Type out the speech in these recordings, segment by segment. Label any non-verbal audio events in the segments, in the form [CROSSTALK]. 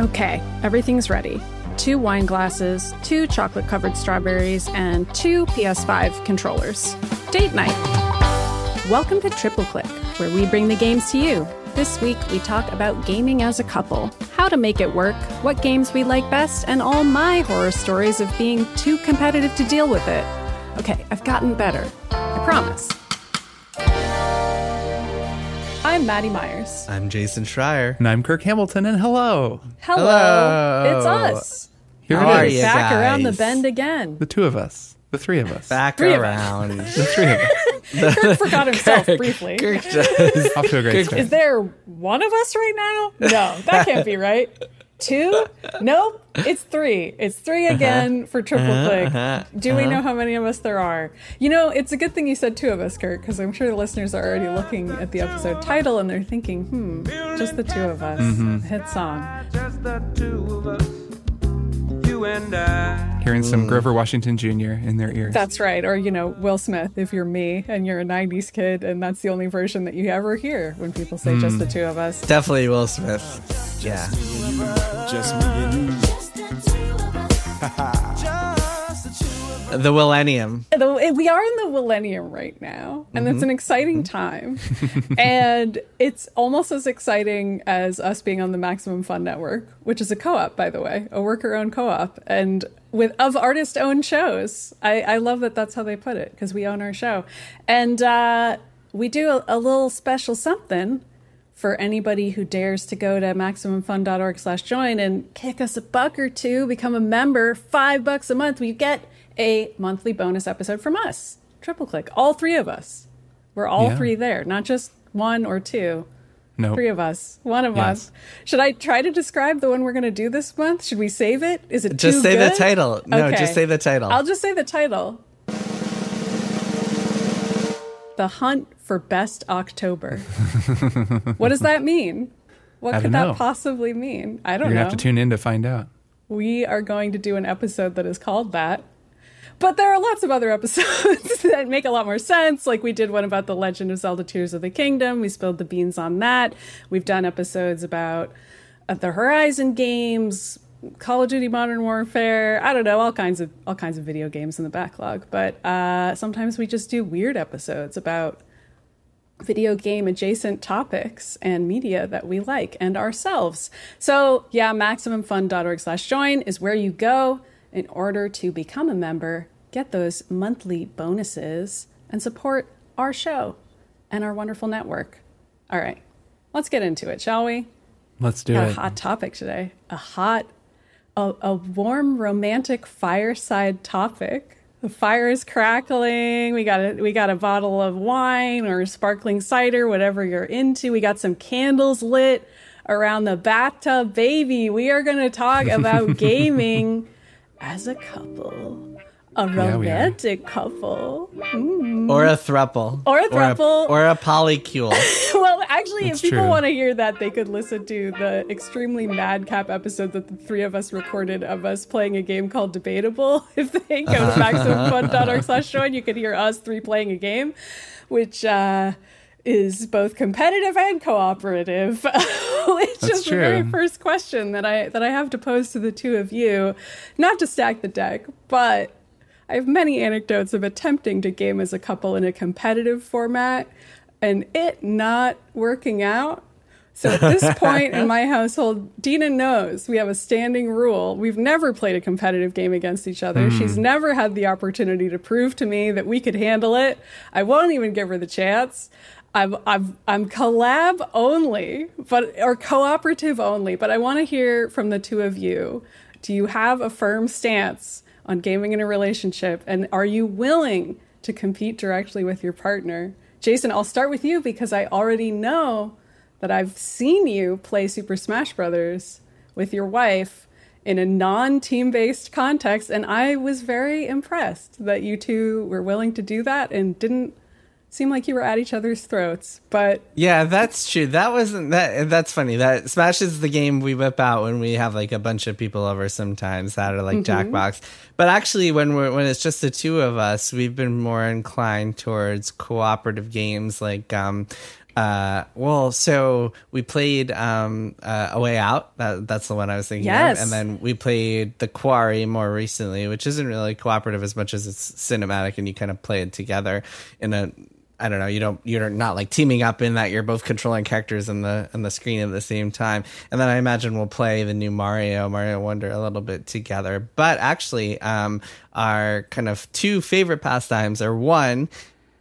Okay, everything's ready. Two wine glasses, two chocolate covered strawberries, and two PS5 controllers. Date night. Welcome to Triple Click, where we bring the games to you. This week, we talk about gaming as a couple, how to make it work, what games we like best, and all my horror stories of being too competitive to deal with it. Okay, I've gotten better. I promise. I'm Maddy Myers. I'm Jason Schreier. And I'm Kirk Hamilton, and hello. Hello. Hello. It's us. Here How it are is. you Back around the bend again. The two of us. The three of us. Back Three of us. around. The three of us. [LAUGHS] Kirk forgot himself briefly. Kirk just- Off to a great start. Is there one of us right now? No, that can't be right. Two? Nope. It's three. It's three uh-huh. again for triple uh-huh. click. Uh-huh. Do we know how many of us there are? You know, it's a good thing you said two of us, Kirk, because I'm sure the listeners are already looking at the episode title and they're thinking, hmm, just the two of us. Mm-hmm. Hit song. just the two of us, you and I. Hearing some Grover Washington Jr. in their ears. That's right. Or, you know, Will Smith, if you're me and you're a 90s kid and that's the only version that you ever hear when people say just the mm. two of us. Definitely Will Smith. Yeah. Just me and you. [LAUGHS] The Millennium. the, eh, we are in the millennium right now and it's an mm-hmm. exciting mm-hmm. time. [LAUGHS] And it's almost as exciting as us being on the maximum fun network which is a co-op by the way a worker-owned co-op. And with of artist-owned shows i, I love that that's how they put it because we own our show. And uh, we do a, a little special something for anybody who dares to go to maximumfun.org slash join and kick us a buck or two, become a member, five bucks a month, we get a monthly bonus episode from us. Triple click. All three of us. We're all Yeah. three there, not just one or two. no. Three of us. One of Yes. us. Should I try to describe the one we're going to do this month? Should we save it? Is it Just say the title. No, Okay. just say the title. I'll just say the title. The Hunt for Best October. [LAUGHS] what does that mean? What could that know. possibly mean? I don't know. You're know. to have to tune in to find out. we are going to do an episode that is called that. But there are lots of other episodes [LAUGHS] that make a lot more sense. Like we did one about the Legend of Zelda Tears of the Kingdom. We spilled the beans on that. We've done episodes about uh, the Horizon games, Call of Duty Modern Warfare. I don't know, all kinds of all kinds of video games in the backlog. But uh, sometimes we just do weird episodes about video game adjacent topics and media that we like and ourselves. So yeah, maximumfun.org slash join is where you go in order to become a member, get those monthly bonuses, and support our show and our wonderful network. All right, let's get into it, shall we? Let's do Got a it. hot topic today. A hot, a, a warm, romantic fireside topic. The fire is crackling. We got a we got a bottle of wine or sparkling cider, whatever you're into. We got some candles lit around the bathtub, baby. We are going to talk about [LAUGHS] gaming as a couple, a Yeah, we are. romantic couple. Mm. or a thruple. Or a throuple. Or a, polycule. [LAUGHS] well, actually, That's if people true. want to hear that, they could listen to the extremely madcap episode that the three of us recorded of us playing a game called Debatable. [LAUGHS] If they go to [LAUGHS] maximumfun.org slash join, you could hear us three playing a game, which uh, is both competitive and cooperative. [LAUGHS] which That's is the very first question that I that I have to pose to the two of you, not to stack the deck, but I have many anecdotes of attempting to game as a couple in a competitive format and it not working out. So at this [LAUGHS] point in my household, Dina knows we have a standing rule. We've never played a competitive game against each other. Hmm. She's never had the opportunity to prove to me that we could handle it. I won't even give her the chance. I'm I'm I'm collab only, but or cooperative only. But I want to hear from the two of you. Do you have a firm stance on gaming in a relationship, and are you willing to compete directly with your partner? Jason, I'll start with you because I already know that I've seen you play Super Smash Brothers with your wife in a non-team based context, and I was very impressed that you two were willing to do that and didn't seem like you were at each other's throats. But Yeah, that's true. That wasn't that. That's funny. That Smash is the game we whip out when we have like a bunch of people over sometimes that are like Jackbox. But actually, when we're when it's just the two of us, we've been more inclined towards cooperative games. Like um, Uh, well, so we played um, uh, A Way Out. That, that's the one I was thinking Yes. of. And then we played The Quarry more recently, which isn't really cooperative as much as it's cinematic and you kind of play it together in a. I don't know. You don't. You're not like teaming up in that. You're both controlling characters in the on the screen at the same time. And then I imagine we'll play the new Mario, Mario Wonder, a little bit together. But actually, um, our kind of two favorite pastimes are one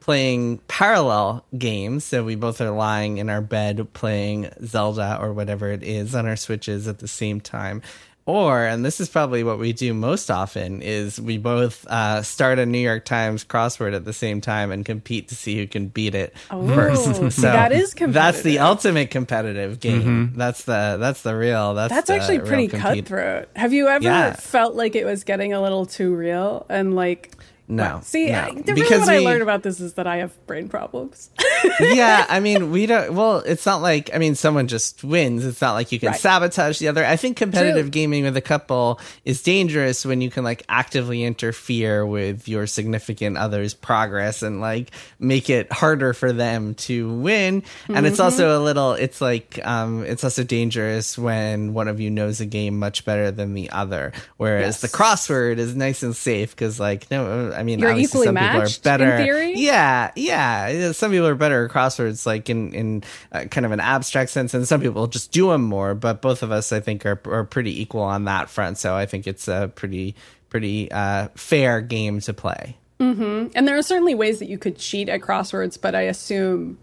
playing parallel games. So we both are lying in our bed playing Zelda or whatever it is on our Switches at the same time. Or, and this is probably what we do most often, is we both uh, start a New York Times crossword at the same time and compete to see who can beat it first. [LAUGHS] So that is that's the ultimate competitive game. That's the that's the real. That's That's the actually pretty compete- cutthroat. Have you ever Yeah. felt like it was getting a little too real and like No, See, no. I, the Because reason what I we- learned about this is that I have brain problems. [LAUGHS] yeah, I mean, we don't. Well, it's not like I mean, someone just wins. It's not like you can Right. sabotage the other. I think competitive True. gaming with a couple is dangerous when you can like actively interfere with your significant other's progress and like make it harder for them to win. And it's also a little. It's like um, it's also dangerous when one of you knows a game much better than the other. Whereas Yes. the crossword is nice and safe because like no, I mean, You're obviously some people are matched, in better. theory? Yeah, yeah. Some people are better at crosswords, like in in uh, kind of an abstract sense, and some people just do them more. But both of us, I think, are are pretty equal on that front. So I think it's a pretty pretty uh, fair game to play. and there are certainly ways that you could cheat at crosswords, but I assume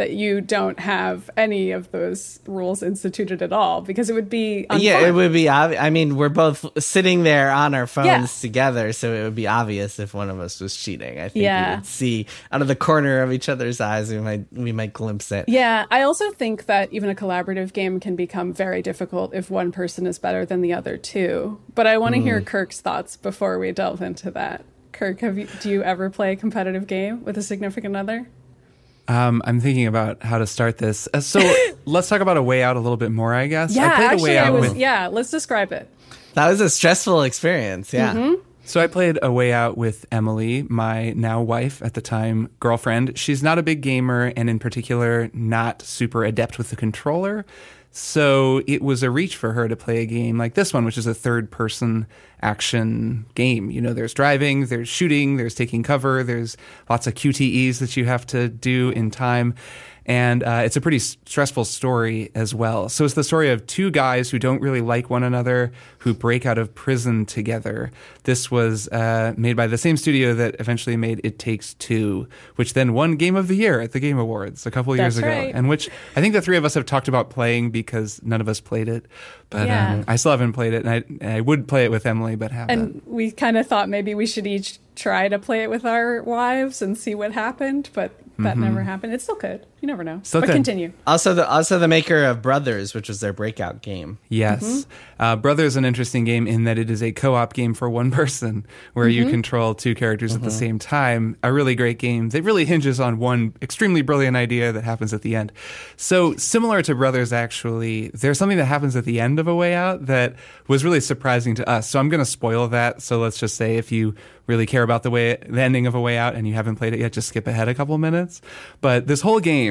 that you don't have any of those rules instituted at all because it would be unfun. Yeah, it would be. obvi- I mean, we're both sitting there on our phones Yeah. together, so it would be obvious if one of us was cheating. I think Yeah. we would see out of the corner of each other's eyes. We might we might glimpse it. Yeah, I also think that even a collaborative game can become very difficult if one person is better than the other too. But I want to Mm. hear Kirk's thoughts before we delve into that. Kirk, have you, do you ever play a competitive game with a significant other? Um, I'm thinking about how to start this. Uh, so [LAUGHS] let's talk about a way out a little bit more. I guess. Yeah, I played actually, a way I out was. with. Yeah, let's describe it. That was a stressful experience. Yeah. Mm-hmm. So I played a way out with Emily, my now wife at the time girlfriend. She's not a big gamer, and in particular, not super adept with the controller. So it was a reach for her to play a game like this one, which is a third person action game. You know, there's driving, there's shooting, there's taking cover, there's lots of QTEs that you have to do in time. And uh, it's a pretty s- stressful story as well. So it's the story of two guys who don't really like one another, who break out of prison together. This was uh, made by the same studio that eventually made It Takes Two, which then won Game of the Year at the Game Awards a couple years That's ago. right. And which I think the three of us have talked about playing because none of us played it. But Yeah. um, I still haven't played it, and I, and I would play it with Emily, but haven't. And we kind of thought maybe we should each try to play it with our wives and see what happened, but that never happened. It still could. You never know. Mm-hmm. But could. continue. Also, the also the maker of Brothers, which was their breakout game. Yes. Mm-hmm. Uh, Brother is an interesting game in that it is a co op game for one [LAUGHS] person where you Mm-hmm. control two characters at the same time. A really great game that really hinges on one extremely brilliant idea that happens at the end. So, similar to Brothers, actually, there's something that happens at the end of A Way Out that was really surprising to us. So, I'm going to spoil that. So, let's just say if you really care about the way the ending of A Way Out and you haven't played it yet, just skip ahead a couple minutes. But this whole game,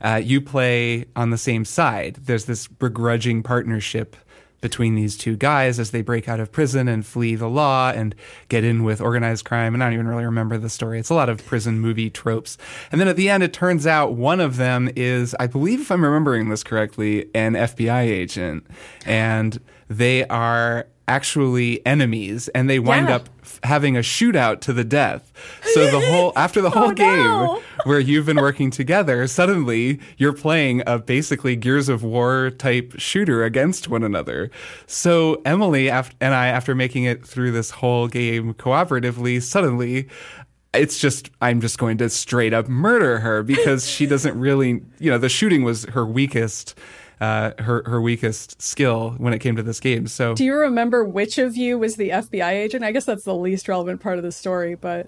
uh, you play on the same side. There's this begrudging partnership between these two guys as they break out of prison and flee the law and get in with organized crime. And I don't even really remember the story. It's a lot of prison movie tropes. And then at the end, it turns out one of them is, I believe, if I'm remembering this correctly, an FBI agent. And they are actually enemies and they wind Yeah. up f- having a shootout to the death. So the whole after the [LAUGHS] whole Oh, no. Where you've been working together, suddenly you're playing a basically Gears of War type shooter against one another. So Emily and I, after making it through this whole game cooperatively, suddenly it's just I'm just going to straight up murder her because she doesn't really, you know, the shooting was her weakest. Uh, her her weakest skill when it came to this game. So Do you remember which of you was the FBI agent? I guess that's the least relevant part of the story, but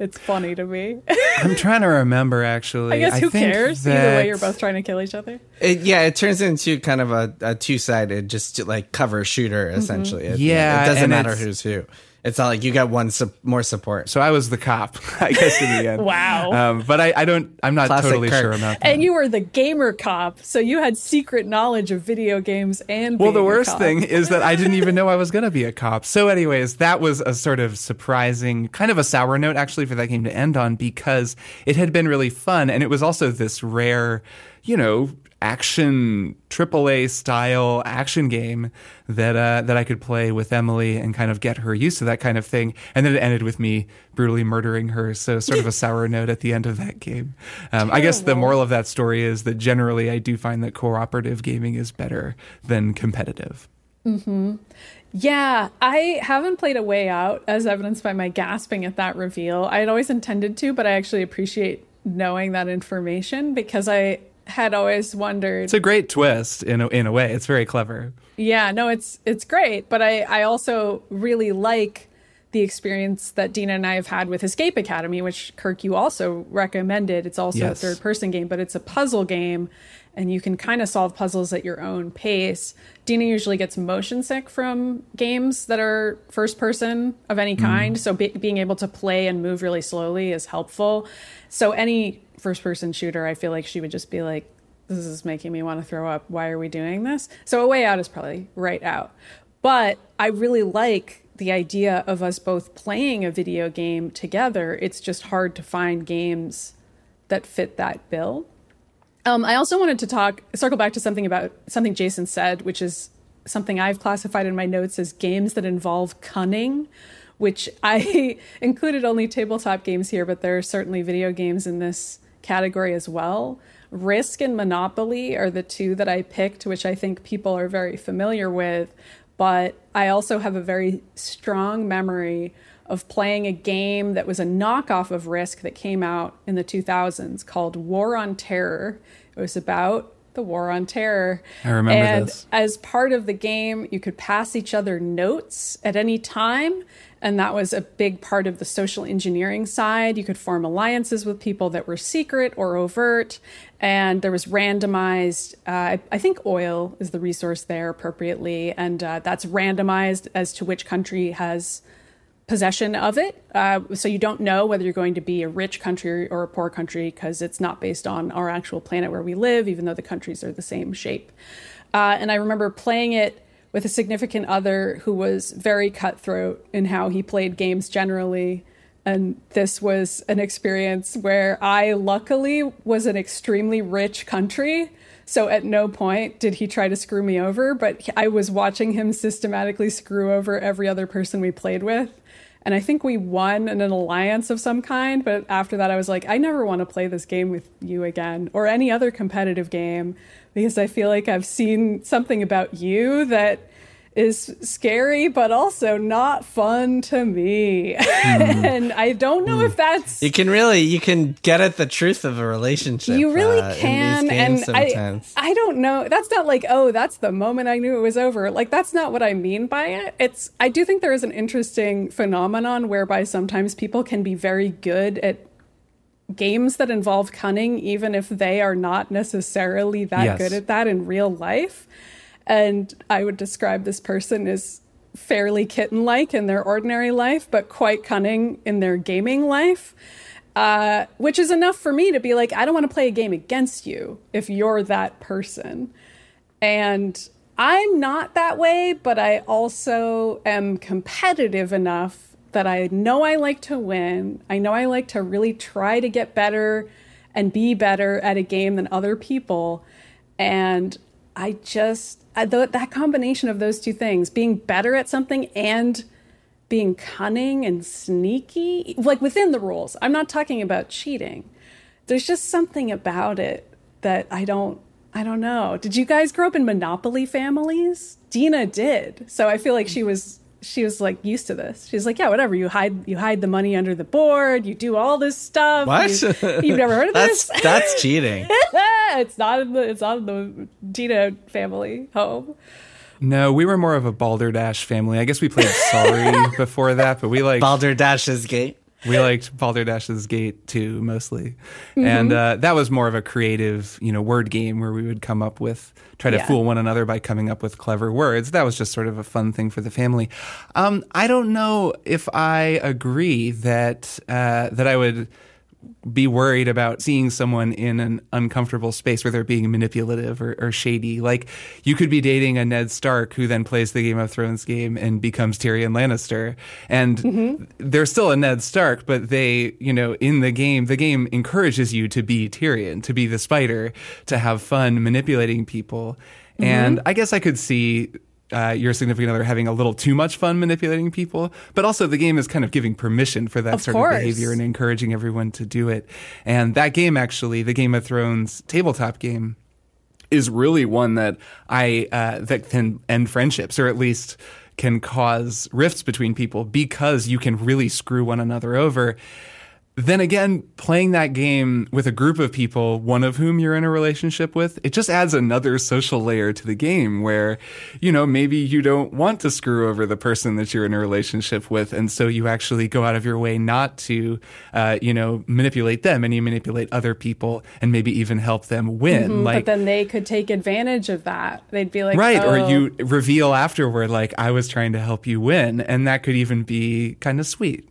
it's funny to me. I'm trying to remember actually. [LAUGHS] I guess who think cares? Either way, you're both trying to kill each other. It, yeah, it turns into kind of a, a two sided, just like cover shooter essentially. It, Yeah, it doesn't matter who's who. It's not like you got one su- more support. So I was the cop, [LAUGHS] I guess, in the end. Wow. Um, but I, I don't. I'm not Classic totally Kirk. sure about that. And you were the gamer cop, so you had secret knowledge of video games and Well, the being a worst cop. thing is that I didn't even know I was [LAUGHS] going to be a cop. So, anyways, that was a sort of surprising, kind of a sour note actually for that game to end on because it had been really fun. And it was also this rare, you know, action AAA style action game that uh, that I could play with Emily and kind of get her used to that kind of thing. And then it ended with me brutally murdering her. So sort of a [LAUGHS] sour note at the end of that game. Um, I guess the moral of that story is that generally I do find that cooperative gaming is better than competitive. Yeah, I haven't played A Way Out, as evidenced by my gasping at that reveal. I had always intended to, but I actually appreciate knowing that information because I had always wondered. It's a great twist in a, in a way. It's very clever. Yeah, no, it's it's great, but I I also really like the experience that Dina and I have had with Escape Academy, which Kirk you also recommended. It's also Yes. a third person game, but it's a puzzle game and you can kind of solve puzzles at your own pace. Dina usually gets motion sick from games that are first person of any mm-hmm. kind, so be- being able to play and move really slowly is helpful. So any first person shooter, I feel like she would just be like this is making me want to throw up. Why are we doing this? So a way out is probably right out. But I really like the idea of us both playing a video game together. It's just hard to find games that fit that bill. Um, I also wanted to talk, circle back to something about something Jason said, which is something I've classified in my notes as games that involve cunning, which I [LAUGHS] included only tabletop games here, but there are certainly video games in this category as well. Risk and Monopoly are the two that I picked, which I think people are very familiar with. But I also have a very strong memory of playing a game that was a knockoff of Risk that came out in the 2000s called War on Terror. It was about the War on Terror. I remember and this. as part of the game, you could pass each other notes at any time. And that was a big part of the social engineering side. You could form alliances with people that were secret or overt. And there was randomized, uh, I- think oil is the resource there appropriately. And uh, that's randomized as to which country has possession of it. Uh, so you don't know whether you're going to be a rich country or a poor country because it's not based on our actual planet where we live, even though the countries are the same shape. Uh, and I remember playing it with a significant other who was very cutthroat in how he played games generally. And this was an experience where I luckily was an extremely rich country. So at no point did he try to screw me over, but I was watching him systematically screw over every other person we played with. And I think we won in an alliance of some kind. But after that, I was like, I never want to play this game with you again or any other competitive game because I feel like I've seen something about you that is scary, but also not fun to me. [LAUGHS] and I don't know if that's. You can really you can get at the truth of a relationship. You really uh, can, and I. I don't know. That's not like, oh, that's the moment I knew it was over. Like that's not what I mean by it. It's I do think there is an interesting phenomenon whereby sometimes people can be very good at games that involve cunning, even if they are not necessarily that Yes. good at that in real life. And I would describe this person as fairly kitten like in their ordinary life, but quite cunning in their gaming life. Uh, which is enough for me to be like, I don't want to play a game against you if you're that person. And I'm not that way, but I also am competitive enough that I know I like to win. I know I like to really try to get better and be better at a game than other people. And I just, I, th- that combination of those two things, being better at something and being cunning and sneaky, like within the rules. I'm not talking about cheating. There's just something about it that I don't I don't know. Did you guys grow up in monopoly families? Dina did. So I feel like she was she was like used to this. She's like, yeah, whatever. You hide you hide the money under the board. You do all this stuff. What? You, have never heard of that's [LAUGHS] this? that's cheating. [LAUGHS] it's not in the it's not in the Dina family home. No, we were more of a Balderdash family. I guess we played Sorry [LAUGHS] before that, but we like Balderdash's gate. We liked Balderdash's Gate too, mostly, and uh, that was more of a creative, you know, word game where we would come up with try to Yeah. fool one another by coming up with clever words. That was just sort of a fun thing for the family. Um, I don't know if I agree that uh, that I would be worried about seeing someone in an uncomfortable space where they're being manipulative or, or shady. Like you could be dating a Ned Stark who then plays the Game of Thrones game and becomes Tyrion Lannister. And mm-hmm. they're still a Ned Stark, but they, you know, in the game, the game encourages you to be Tyrion, to be the spider, to have fun manipulating people. Mm-hmm. And I guess I could see uh, your significant other having a little too much fun manipulating people, but also the game is kind of giving permission for that Of sort course. of behavior and encouraging everyone to do it. And that game, actually, the Game of Thrones tabletop game, is really one that I uh, that can end friendships, or at least can cause rifts between people because you can really screw one another over. Then again, playing that game with a group of people, one of whom you're in a relationship with, it just adds another social layer to the game where, you know, maybe you don't want to screw over the person that you're in a relationship with. And so you actually go out of your way not to, uh, you know, manipulate them and you manipulate other people and maybe even help them win. but then they could take advantage of that. They'd be like, Right, oh, or you reveal afterward, like I was trying to help you win, and that could even be kind of sweet.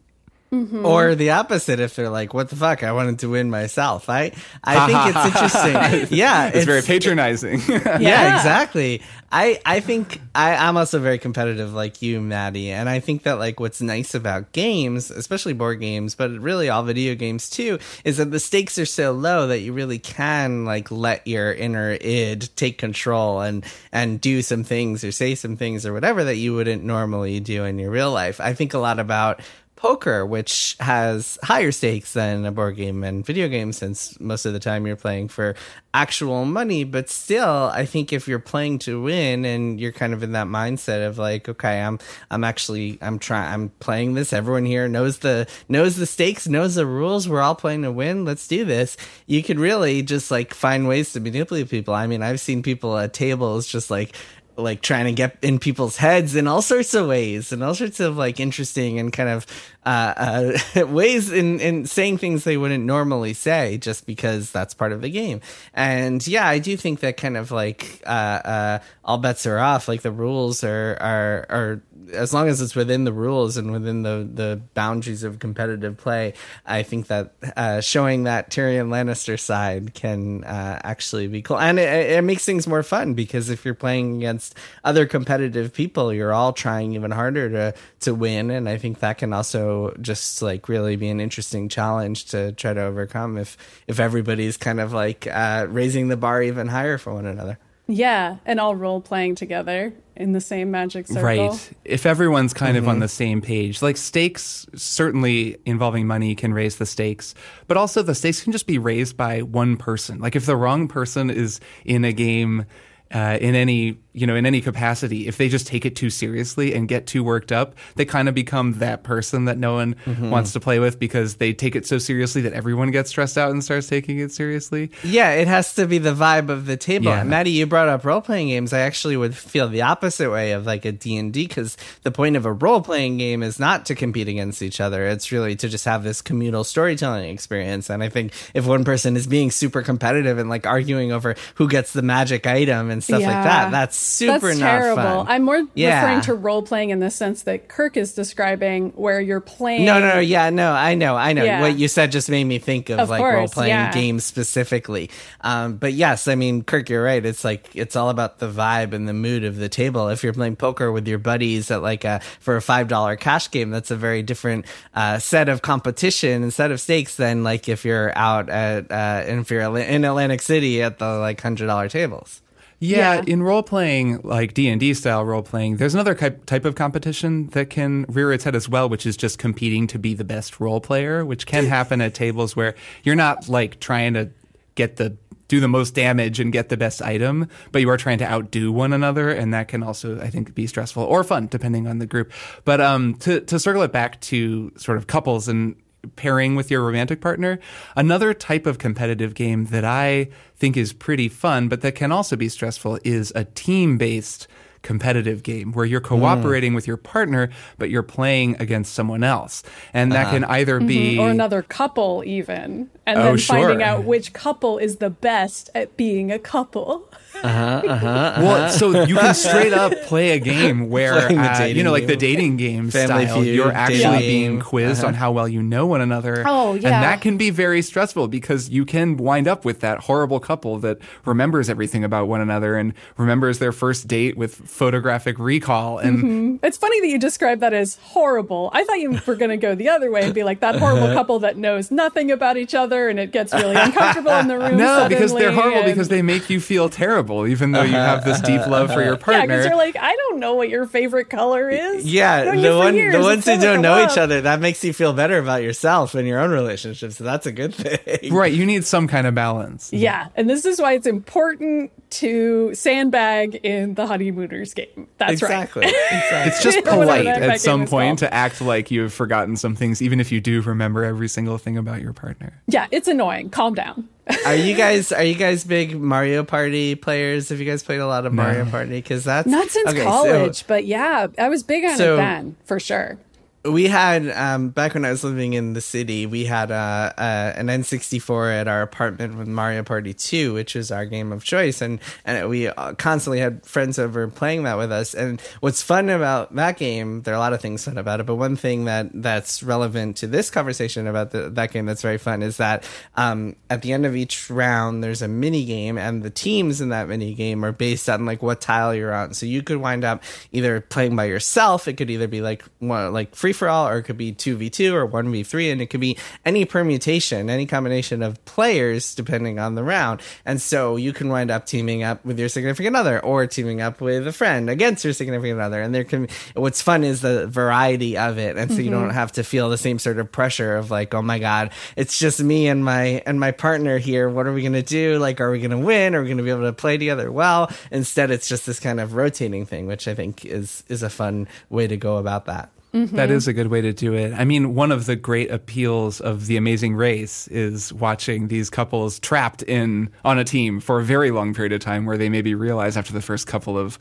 Mm-hmm. Or the opposite, if they're like, "What the fuck? I wanted to win myself." I I think it's interesting. [LAUGHS] Yeah, It's, very patronizing. [LAUGHS] yeah, exactly. I I think I, I'm also very competitive like you, Maddy, and I think that like what's nice about games, especially board games, but really all video games too, is that the stakes are so low that you really can like let your inner id take control and and do some things or say some things or whatever that you wouldn't normally do in your real life. I think a lot about poker, which has higher stakes than a board game and video game, since most of the time you're playing for actual money. But still, I think if you're playing to win and you're kind of in that mindset of like, okay, I'm I'm actually I'm trying I'm playing this. Everyone here knows the knows the stakes, knows the rules. We're all playing to win. Let's do this. You could really just like find ways to manipulate people. I mean, I've seen people at tables just like like trying to get in people's heads in all sorts of ways and all sorts of like interesting and kind of uh, uh, [LAUGHS] ways in, in saying things they wouldn't normally say just because that's part of the game. And yeah, I do think that kind of like uh, uh, all bets are off. Like the rules are are are as long as it's within the rules and within the the boundaries of competitive play. I think that uh, showing that Tyrion Lannister side can uh, actually be cool, and it, it makes things more fun because if you're playing against other competitive people, you're all trying even harder to to win, and I think that can also just like really be an interesting challenge to try to overcome if if everybody's kind of like uh, raising the bar even higher for one another. Yeah, and all role playing together in the same magic circle. Right. If everyone's kind of on mm-hmm. the same page, like stakes, certainly involving money can raise the stakes, but also the stakes can just be raised by one person. Like if the wrong person is in a game, uh, in any you know in any capacity, if they just take it too seriously and get too worked up, they kind of become that person that no one wants to play with because they take it so seriously that everyone gets stressed out and starts taking it seriously. Yeah, it has to be the vibe of the table. Yeah. Maddy, you brought up role playing games. I actually would feel the opposite way of like a D and D because the point of a role playing game is not to compete against each other. It's really to just have this communal storytelling experience. And I think if one person is being super competitive and like arguing over who gets the magic item and stuff like that, that's super That's terrible. fun. I'm more Yeah. referring to role playing in the sense that Kirk is describing, where you're playing. No, no, no, yeah, no, I know, I know. Yeah. What you said just made me think of, Of like role playing yeah. games specifically. Um, but yes, I mean, Kirk, you're right. It's like it's all about the vibe and the mood of the table. If you're playing poker with your buddies at like a for a five dollar cash game, that's a very different uh, set of competition and set of stakes than like if you're out at uh, if you're in Atlantic City at the like hundred dollar tables. Yeah, Yeah. in role playing, like D and D style role playing, there's another type of competition that can rear its head as well, which is just competing to be the best role player, which can happen at tables where you're not like trying to get the do the most damage and get the best item, but you are trying to outdo one another, and that can also, I think, be stressful or fun depending on the group. But um, to to circle it back to sort of couples and pairing with your romantic partner. Another type of competitive game that I think is pretty fun, but that can also be stressful, is a team based competitive game where you're mm. cooperating with your partner, but you're playing against someone else. And that uh-huh. can either mm-hmm. be or another couple even and Oh, then finding sure. out which couple is the best at being a couple [LAUGHS] Uh-huh, uh-huh, [LAUGHS] well, uh-huh. so you can straight up play a game [LAUGHS] where uh, you know, like the dating game Family style. Feud, you're actually dating being game. quizzed on how well you know one another. Oh, yeah. and that can be very stressful because you can wind up with that horrible couple that remembers everything about one another and remembers their first date with photographic recall. And mm-hmm. it's funny that you describe that as horrible i thought you were going to go the other way and be like that horrible couple that knows nothing about each other and it gets really uncomfortable in the [LAUGHS] room no, because they're horrible and- because they make you feel terrible, even though you uh-huh, have this deep uh-huh, love for uh-huh. your partner. yeah because you're like i don't know what your favorite color is Yeah, the for one years. the ones so who much don't know love. each other, that makes you feel better about yourself and your own relationship. So that's a good thing. right, you need some kind of balance. Yeah, and this is why it's important to sandbag in the honeymooners game. That's exactly. right. [LAUGHS] exactly. It's just [LAUGHS] polite at some point called. to act like you've forgotten some things, even if you do remember every single thing about your partner. Yeah, it's annoying. Calm down. Are you guys are you guys big Mario Party players? Have you guys played a lot of Mario Party? Because that's Not since okay, so- college, but yeah, I was big on So- it then, for sure. We had um, back when I was living in the city, we had uh, uh, an N64 at our apartment with Mario Party 2, which was our game of choice, and and we uh, constantly had friends over playing that with us. And what's fun about that game? There are a lot of things fun about it, but one thing that that's relevant to this conversation about the, that game that's very fun is that um, at the end of each round, there's a mini game, and the teams in that mini game are based on like what tile you're on. So you could wind up either playing by yourself. It could either be like one like free for all, or it could be two v two or one v three, and it could be any permutation, any combination of players depending on the round. And so you can wind up teaming up with your significant other, or teaming up with a friend against your significant other. And there can what's fun is the variety of it, and so you mm-hmm. don't have to feel the same sort of pressure of like, oh my god, it's just me and my and my partner here. What are we gonna do? Like, are we gonna win? Are we gonna be able to play together well? Instead, it's just this kind of rotating thing, which I think is is a fun way to go about that. That is a good way to do it. I mean, one of the great appeals of The Amazing Race is watching these couples trapped in on a team for a very long period of time where they maybe realize after the first couple of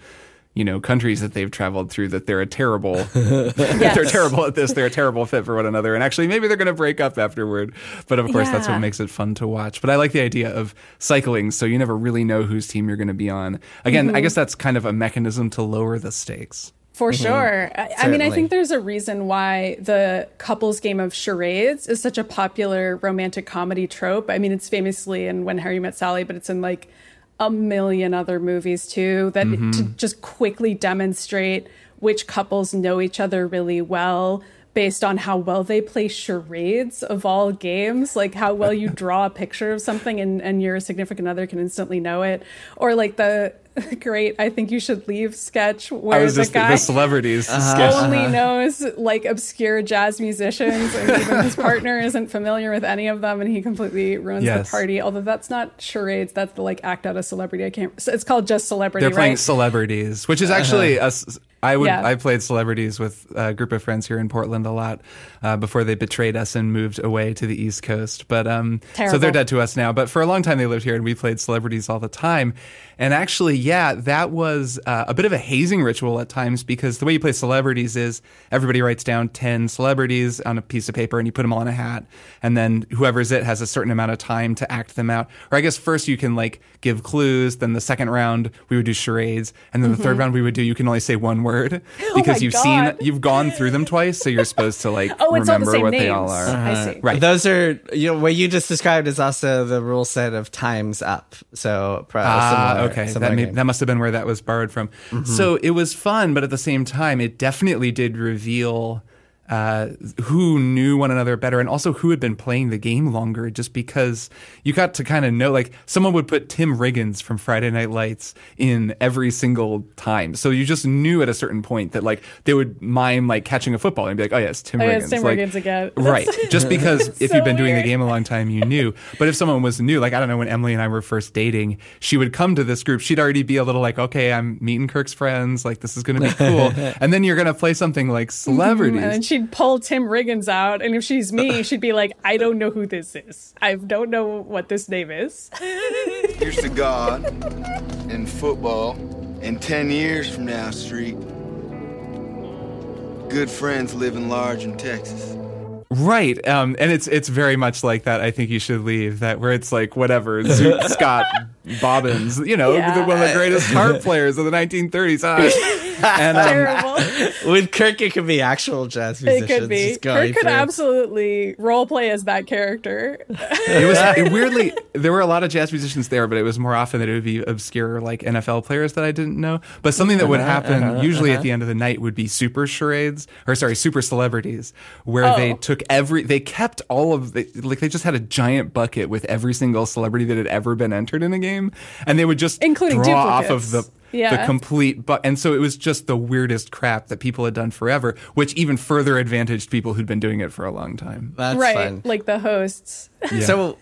you know countries that they've traveled through that they're a terrible [LAUGHS] [LAUGHS] they're terrible at this they're a terrible fit for one another. And actually maybe they're going to break up afterward. But of course that's what makes it fun to watch. But i like the idea of cycling so you never really know whose team you're going to be on. Again i mm-hmm. guess that's kind of a mechanism to lower the stakes For mm-hmm. sure. I, I mean, I think there's a reason why the couples game of charades is such a popular romantic comedy trope. I mean, it's famously in When Harry Met Sally, but it's in like a million other movies too that to mm-hmm. just quickly demonstrate which couples know each other really well based on how well they play charades of all games like how well you draw a picture of something and, and your significant other can instantly know it. Or like the [LAUGHS] great i think you should leave sketch where the guy the celebrities uh-huh. sketch. Uh-huh. only knows like obscure jazz musicians and even his [LAUGHS] partner isn't familiar with any of them and he completely ruins Yes. the party. Although that's not charades that's the like act out a celebrity. I can't so it's called just celebrity They're playing right? celebrities, which is uh-huh. actually a s I would Yeah. I played celebrities with a group of friends here in Portland a lot uh, before they betrayed us and moved away to the East Coast. But um, so they're dead to us now. But for a long time they lived here and we played celebrities all the time. And actually, yeah, that was uh, a bit of a hazing ritual at times because the way you play celebrities is everybody writes down ten celebrities on a piece of paper and you put them all in a hat, and then whoever's it has a certain amount of time to act them out. Or I guess first you can like give clues. Then the second round we would do charades, and then the third round we would do you can only say one word [LAUGHS] because Mm-hmm. Oh you've God. seen you've gone through them twice, so you're supposed to like [LAUGHS] oh it's all the remember what names they all are. i see Right. Those are you know what you just described is also the rule set of times up. So pro- similar- okay. That, may, that must have been where that was borrowed from. So it was fun, but at the same time, it definitely did reveal uh, who knew one another better and also who had been playing the game longer just because you got to kind of know like someone would put Tim Riggins from Friday Night Lights in every single time. So you just knew at a certain point that like they would mime like catching a football and be like, oh, yes, Tim Oh, Riggins. it's Tim like, Riggins again. [LAUGHS] Right. Just because [LAUGHS] if so you've been doing the game a long time, you knew. But if someone was new, like I don't know, when Emily and I were first dating, she would come to this group. She'd already be a little like, okay, I'm meeting Kirk's friends. Like this is going to be cool. [LAUGHS] and then you're going to play something like celebrities. and then she'd pull Tim Riggins out, and if she's me, [LAUGHS] she'd be like, "I don't know who this is. I don't know what this name is." [LAUGHS] Here's to God and football And ten years from now, Street, good friends living large in Texas. Right, um, and it's it's very much like that. I think you should leave. That where it's like whatever, Zoot [LAUGHS] Scott Bobbins, you know, Yeah. the- one of the greatest [LAUGHS] harp players of the 1930s. Ah. [LAUGHS] and um, Terrible. With Kirk, it could be actual jazz musicians. It could be. Kirk could through. absolutely role play as that character. it was it [LAUGHS] weirdly there were a lot of jazz musicians there, but it was more often that it would be obscure like NFL players that I didn't know. But something that would happen usually at the end of the night would be super charades or sorry, super celebrities, where they Oh. took every they kept all of the like they just had a giant bucket with every single celebrity that had ever been entered in a game, and they would just Including draw off of the Yeah. the complete but and so it was just the weirdest crap that people had done forever, which even further advantaged people who'd been doing it for a long time. That's right. fun. Like the hosts. So,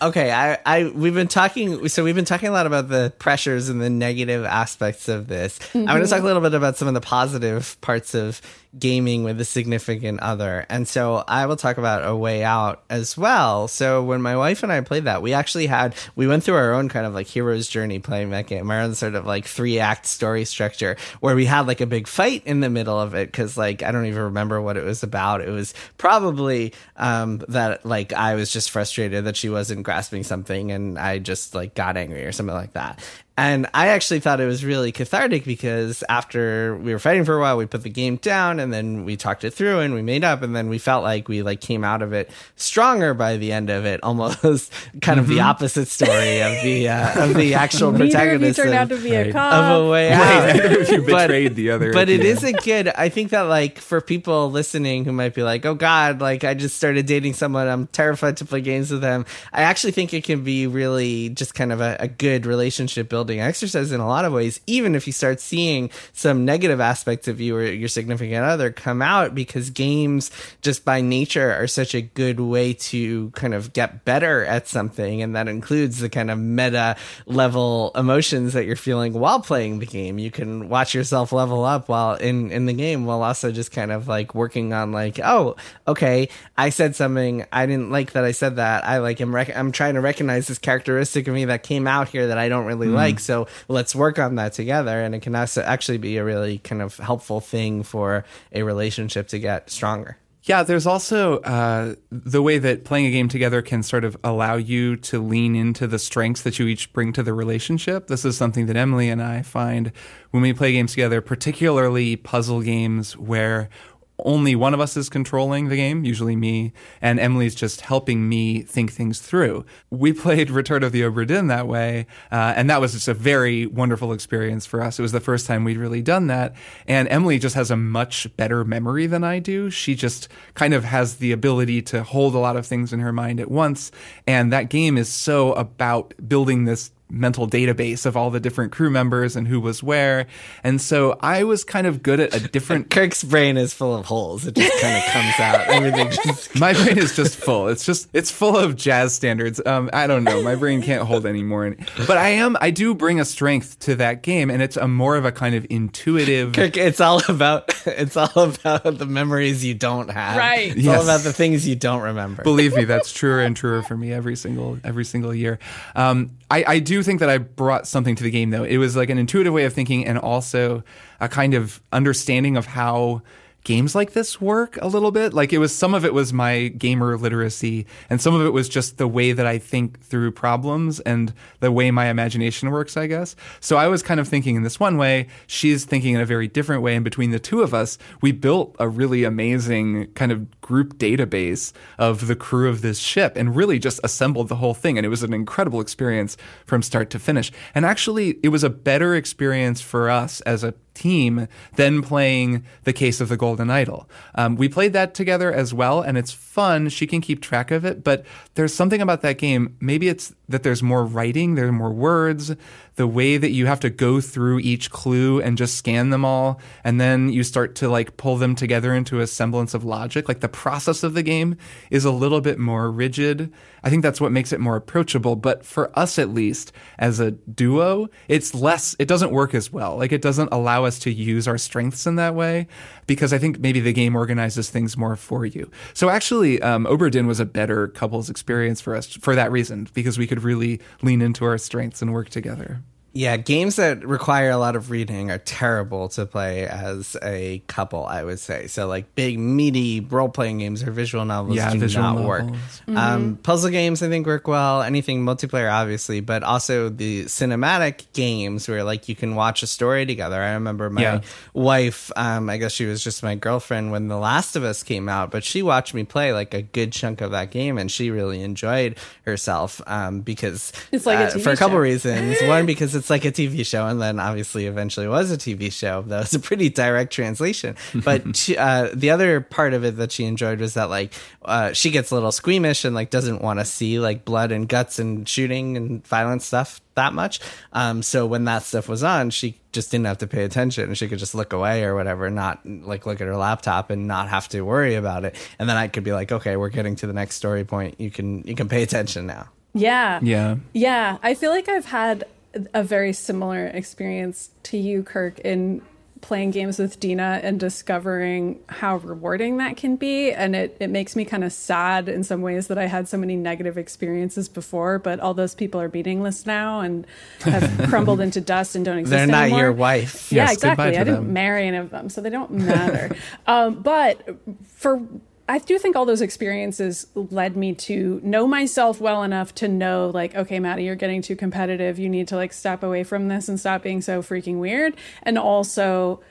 okay, I, I, we've been talking. So we've been talking a lot about the pressures and the negative aspects of this. I want to mm-hmm. talk a little bit about some of the positive parts of gaming with a significant other, and so I will talk about a way out as well. So when my wife and I played that, we actually had we went through our own kind of like hero's journey playing that game, our own sort of like three act story structure where we had like a big fight in the middle of it because like I don't even remember what it was about. It was probably um, that like I was just frustrated that she wasn't grasping something and I just like got angry or something like that. And I actually thought it was really cathartic because after we were fighting for a while, we put the game down and then we talked it through and we made up and then we felt like we like came out of it stronger by the end of it, almost [LAUGHS] kind of the opposite story of the uh, of the actual [LAUGHS] Neither of of- out to be a Right. cop. of a way out. Neither of you [LAUGHS] But- betrayed the other. But it end. isn't good. I think that like for people listening who might be like, "Oh God, like I just started dating someone. I'm terrified to play games with them." I actually think it can be really just kind of a, a good relationship building exercise in a lot of ways. Even if you start seeing some negative aspects of you or your significant other come out, because games just by nature are such a good way to kind of get better at something, and that includes the kind of meta level emotions that you're feeling while playing the game. You can watch yourself level up while in in the game, while also just kind of like working on like, oh, okay, I said something I didn't like that I said that. I like am rec- I'm trying to recognize this characteristic of me that came out here that I don't really hmm. like. So let's work on that together, and it can actually be a really kind of helpful thing for a relationship to get stronger. Yeah, there's also uh, the way that playing a game together can sort of allow you to lean into the strengths that you each bring to the relationship. This is something that Emily and I find when we play games together, particularly puzzle games where only one of us is controlling the game, usually me, and Emily's just helping me think things through. We played [LAUGHS] Return of the Obra Dinn that way, uh, and that was just a very wonderful experience for us. It was the first time we'd really done that, and Emily just has a much better memory than I do. She just kind of has the ability to hold a lot of things in her mind at once, and that game is so about building this mental database of all the different crew members and who was where. And so I was kind of good at a different [LAUGHS] Kirk's brain is full of holes. It just kind of comes out. Everything just [LAUGHS] my brain is just full. It's just it's full of jazz standards. Um, I don't know. My brain can't hold any more. But I am. I do bring a strength to that game, and it's a more of a kind of intuitive. Kirk, it's all about [LAUGHS] it's all about the memories you don't have. Right. It's all Yes. about the things you don't remember. Believe me, that's truer and truer for me every single every single year. Um, I, I do think that I brought something to the game, though. It was like an intuitive way of thinking, and also a kind of understanding of how games like this work a little bit. Like it was some of it was my gamer literacy, and some of it was just the way that I think through problems and the way my imagination works, I guess. So I was kind of thinking in this one way, she's thinking in a very different way. And between the two of us, we built a really amazing kind of group database of the crew of this ship and really just assembled the whole thing. And it was an incredible experience from start to finish. And actually, it was a better experience for us as a team than playing the case of the golden idol. Um, we played that together as well and it's fun. She can keep track of it but there's something about that game. Maybe it's that there's more writing there are more words the way that you have to go through each clue and just scan them all and then you start to like pull them together into a semblance of logic. Like the process of the game is a little bit more rigid. I think that's what makes it more approachable but for us at least as a duo it's less it doesn't work as well. Like it doesn't allow us to use our strengths in that way because i think maybe the game organizes things more for you. So actually um, Obra Dinn was a better couples experience for us for that reason because we could really lean into our strengths and work together Yeah, games that require a lot of reading are terrible to play as a couple, I would say. So, like big, meaty role playing games or visual novels Yeah, do visual not work. novels. Um, puzzle games, I think, work well. Anything multiplayer, obviously, but also the cinematic games where like you can watch a story together. I remember my Yeah. wife, um, I guess she was just my girlfriend when The Last of Us came out, but she watched me play like a good chunk of that game and she really enjoyed herself um, because It's like uh, TV for a couple show. reasons. One, because [LAUGHS] it's like a TV show, and then obviously eventually was a TV show. That was a pretty direct translation. But [LAUGHS] she, uh, the other part of it that she enjoyed was that like uh, she gets a little squeamish and like doesn't want to see like blood and guts and shooting and violent stuff that much. Um, so when that stuff was on, she just didn't have to pay attention and she could just look away or whatever, not like look at her laptop and not have to worry about it. And then I could be like, okay, we're getting to the next story point. You can you can pay attention now. Yeah. Yeah. Yeah. I feel like I've had a very similar experience to you, Kirk, in playing games with Dina and discovering how rewarding that can be. And it, it makes me kind of sad in some ways that I had so many negative experiences before, but all those people are meaningless now and have [LAUGHS] crumbled into dust and don't exist They're not anymore. your wife. Yeah, Yes, exactly. I didn't them. marry any of them, so they don't matter. [LAUGHS] um, but for I do think all those experiences led me to know myself well enough to know, like, okay, Maddy, you're getting too competitive. You need to like step away from this and stop being so freaking weird. And also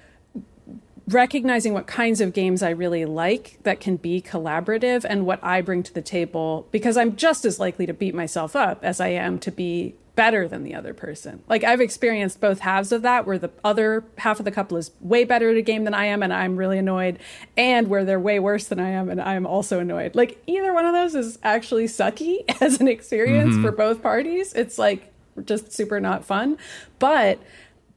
recognizing what kinds of games I really like that can be collaborative and what I bring to the table because I'm just as likely to beat myself up as I am to be better than the other person. Like I've experienced both halves of that where the other half of the couple is way better at a game than I am and I'm really annoyed and where they're way worse than I am and I'm also annoyed. Like either one of those is actually sucky [LAUGHS] as an experience mm-hmm. for both parties. It's like just super not fun. But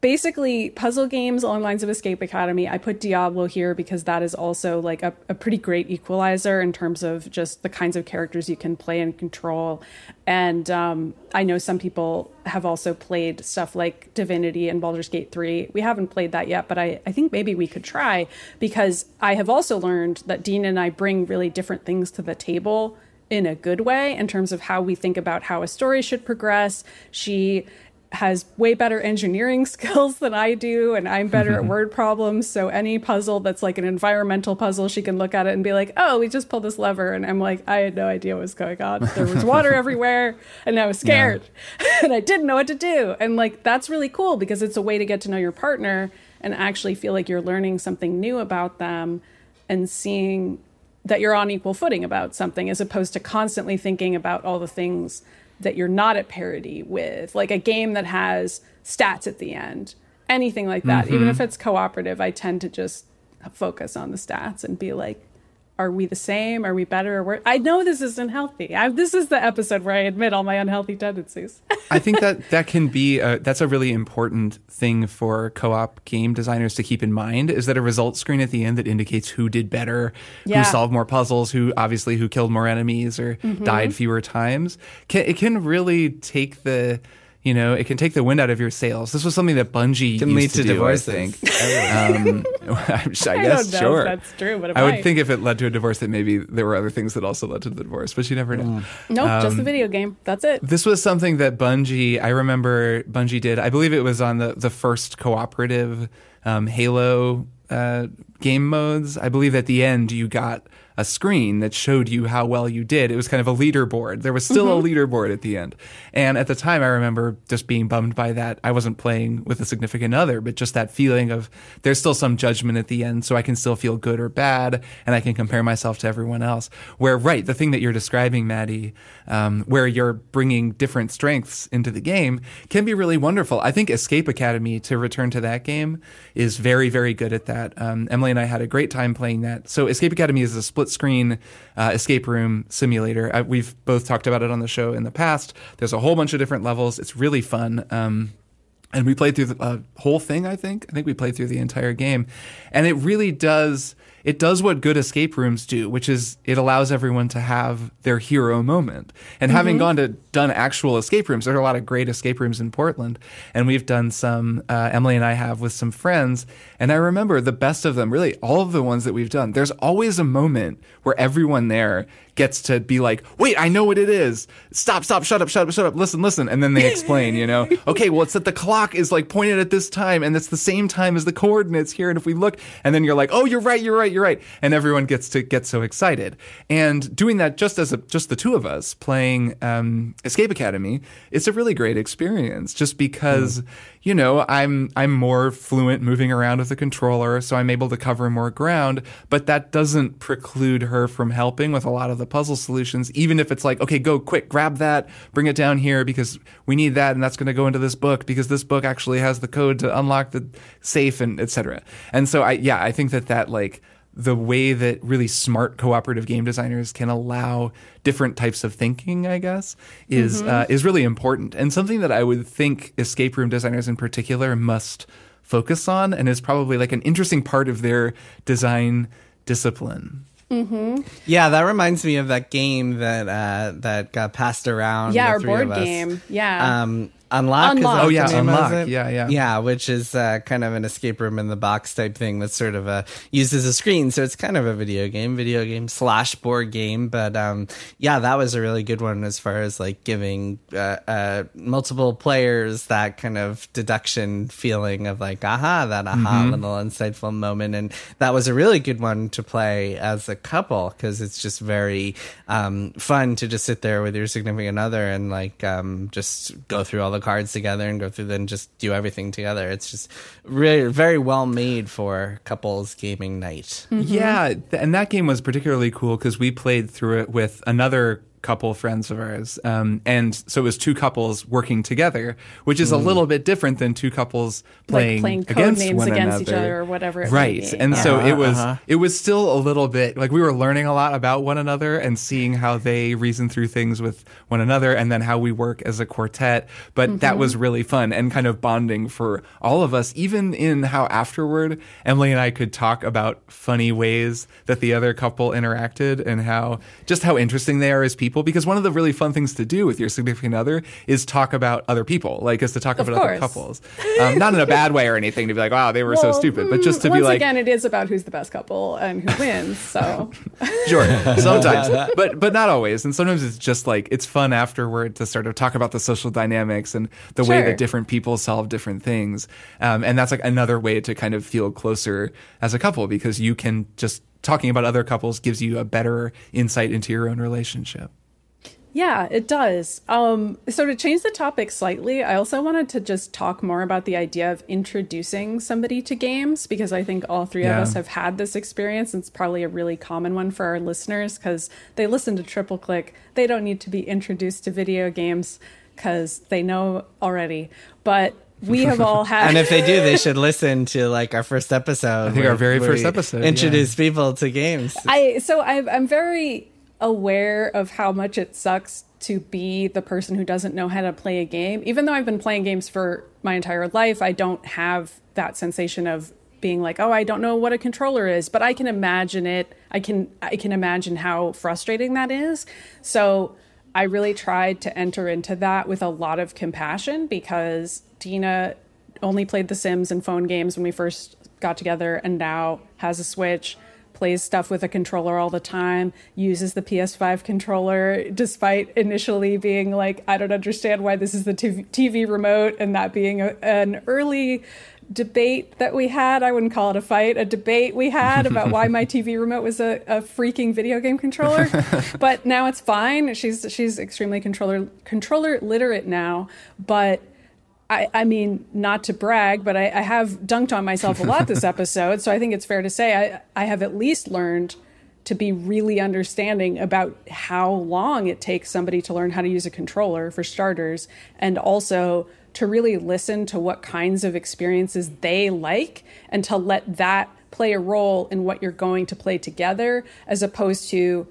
basically puzzle games along lines of escape academy i put diablo here because that is also like a, a pretty great equalizer in terms of just the kinds of characters you can play and control. And um, i know some people have also played stuff like divinity and Baldur's gate 3 we haven't played that yet but I, I think maybe we could try because i have also learned that Dina and i bring really different things to the table in a good way in terms of how we think about how a story should progress. She has way better engineering [LAUGHS] skills than I do, and I'm better at [LAUGHS] word problems. So any puzzle that's like an environmental puzzle, she can look at it and be like, "Oh, we just pulled this lever," and I'm like, "I had no idea what was going on. There was water [LAUGHS] everywhere, and I was scared, and I didn't know what to do." And like that's really cool because it's a way to get to know your partner and actually feel like you're learning something new about them and seeing that you're on equal footing about something as opposed to constantly thinking about all the things that you're not at parity with like a game that has stats at the end anything like that. Even mm-hmm. if it's cooperative i tend to just focus on the stats and be like are we the same are we better or worse i know this isn't healthy I, this is the episode where i admit all my unhealthy tendencies [LAUGHS] I think that that can be a, that's a really important thing for co-op game designers to keep in mind is that a result screen at the end that indicates who did better, Yeah. who solved more puzzles, who obviously who killed more enemies or Mm-hmm. died fewer times. Can, it can really take the you know, it can take the wind out of your sails. This was something that Bungie Can used lead to, to do, divorces. I think. [LAUGHS] um, [LAUGHS] I, guess I don't know sure. if that's true but it I would think if it led to a divorce, that maybe there were other things that also led to the divorce, but you never know. nope um, just the video game that's it This was something that Bungie, I remember Bungie did. I believe it was on the, the first cooperative um, Halo uh, game modes. I believe at the end you got a screen that showed you how well you did. It was kind of a leaderboard. There was still a leaderboard at the end. And at the time, I remember just being bummed by that. I wasn't playing with a significant other, but just that feeling of there's still some judgment at the end, so I can still feel good or bad, and I can compare myself to everyone else. Where, right, the thing that you're describing, Maddy, um, where you're bringing different strengths into the game can be really wonderful. I think Escape Academy, to return to that game, is very, very good at that. Um, Emily and I had a great time playing that. So, Escape Academy is a split screen uh, escape room simulator. Uh, we've both talked about it on the show in the past. There's a whole bunch of different levels. It's really fun. Um, and we played through the uh, whole thing. I think. I think we played through the entire game, and it really does. It does what good escape rooms do, which is it allows everyone to have their hero moment. And having gone to done actual escape rooms, there are a lot of great escape rooms in Portland, and we've done some. Uh, Emily and I have with some friends, and I remember the best of them. Really, all of the ones that we've done. There's always a moment where everyone there gets to be like, wait, I know what it is. Stop, stop, shut up, shut up, shut up. Listen, listen. And then they explain, you know, [LAUGHS] okay, well, it's that the clock is like pointed at this time and it's the same time as the coordinates here. And if we look, and then you're like, oh, you're right, you're right, you're right. And everyone gets to get so excited. And doing that just as a, just the two of us playing um, Escape Academy, it's a really great experience just because, you know, I'm, I'm more fluent moving around with the controller, so I'm able to cover more ground, but that doesn't preclude her from helping with a lot of the puzzle solutions, even if it's like, okay, go quick, grab that, bring it down here because we need that and that's going to go into this book because this book actually has the code to unlock the safe and etc. And so I yeah, I think that that like the way that really smart cooperative game designers can allow different types of thinking, I guess, is uh, is really important and something that I would think escape room designers in particular must focus on, and is probably like an interesting part of their design discipline. Yeah, that reminds me of that game that uh, that got passed around. Yeah, the our three board of us. game. Yeah. Um, Unlock. is Unlock. that Oh, yeah, Unlock. Yeah, yeah. Yeah, which is uh, kind of an escape room in the box type thing that's sort of a used as a screen. So it's kind of a video game, video game slash board game. But um, yeah, that was a really good one as far as like giving uh, uh, multiple players that kind of deduction feeling of like, aha, that aha Mm-hmm. little insightful moment. And that was a really good one to play as a couple because it's just very um, fun to just sit there with your significant other and like um, just go through all the cards together and go through then just do everything together. It's just really very well made for couples gaming night. Yeah, th- and that game was particularly cool because we played through it with another couple friends of ours, um, and so it was two couples working together, which is a little bit different than two couples playing, like playing code against names one against each another. other or whatever. It Right, and so Uh-huh, it was uh-huh. it was still a little bit like we were learning a lot about one another and seeing how they reason through things with one another, and then how we work as a quartet. But Mm-hmm. that was really fun and kind of bonding for all of us, even in how afterward Emily and I could talk about funny ways that the other couple interacted and how just how interesting they are as people. Because one of the really fun things to do with your significant other is talk about other people, like is to talk Of about other couples, um, not in a bad way or anything. To be like, wow, they were so stupid, but just to mm, be once like, again, it is about who's the best couple and who wins. So [LAUGHS] Sure, sometimes, [LAUGHS] but but not always. And sometimes it's just like it's fun afterward to sort of talk about the social dynamics and the way that different people solve different things. Um, and that's like another way to kind of feel closer as a couple because you can just talking about other couples gives you a better insight into your own relationship. Yeah, it does. Um, so to change the topic slightly, I also wanted to just talk more about the idea of introducing somebody to games because I think all three Yeah. of us have had this experience. And it's probably a really common one for our listeners because they listen to Triple Click. They don't need to be introduced to video games because they know already. But we [LAUGHS] have all had. And if they do, they should listen to like our first episode. I think our very first episode, yeah. Introduce people to games. I so I, I'm very aware of how much it sucks to be the person who doesn't know how to play a game. Even though I've been playing games for my entire life, I don't have that sensation of being like, "Oh, I don't know what a controller is," but I can imagine it. I can I can imagine how frustrating that is. So I really tried to enter into that with a lot of compassion because Dina only played The Sims and phone games when we first got together and now has a Switch, plays stuff with a controller all the time, uses the PS5 controller despite initially being like, I don't understand why this is the TV, remote, and that being a, an early debate that we had. I wouldn't call it a fight, a debate we had [LAUGHS] about why my TV remote was a, a freaking video game controller. [LAUGHS] but now it's fine. She's she's extremely controller controller literate now, but I, I mean, not to brag, but I, I have dunked on myself a lot this [LAUGHS] episode. So I think it's fair to say I, I have at least learned to be really understanding about how long it takes somebody to learn how to use a controller, for starters, and also to really listen to what kinds of experiences they like and to let that play a role in what you're going to play together, as opposed to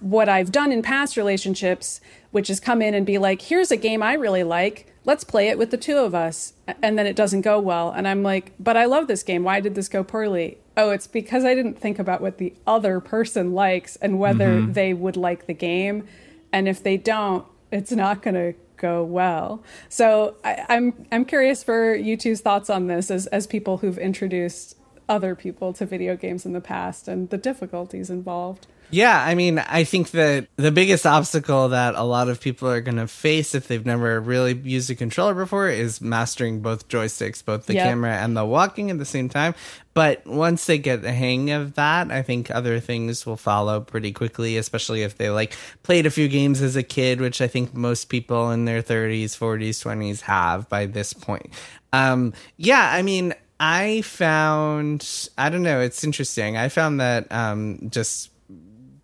what I've done in past relationships, which is come in and be like, here's a game I really like. Let's play it with the two of us. And then it doesn't go well. And I'm like, but I love this game. Why did this go poorly? Oh, it's because I didn't think about what the other person likes and whether mm-hmm. they would like the game. And if they don't, it's not going to go well. So I, I'm I'm curious for you two's thoughts on this as as people who've introduced other people to video games in the past and the difficulties involved. Yeah, I mean, I think that the biggest obstacle that a lot of people are going to face if they've never really used a controller before is mastering both joysticks, both the Yep. camera and the walking at the same time. But once they get the hang of that, I think other things will follow pretty quickly, especially if they like played a few games as a kid, which I think most people in their 30s, 40s, 20s have by this point. Um, yeah, I mean, I found, I don't know, it's interesting. I found that um, just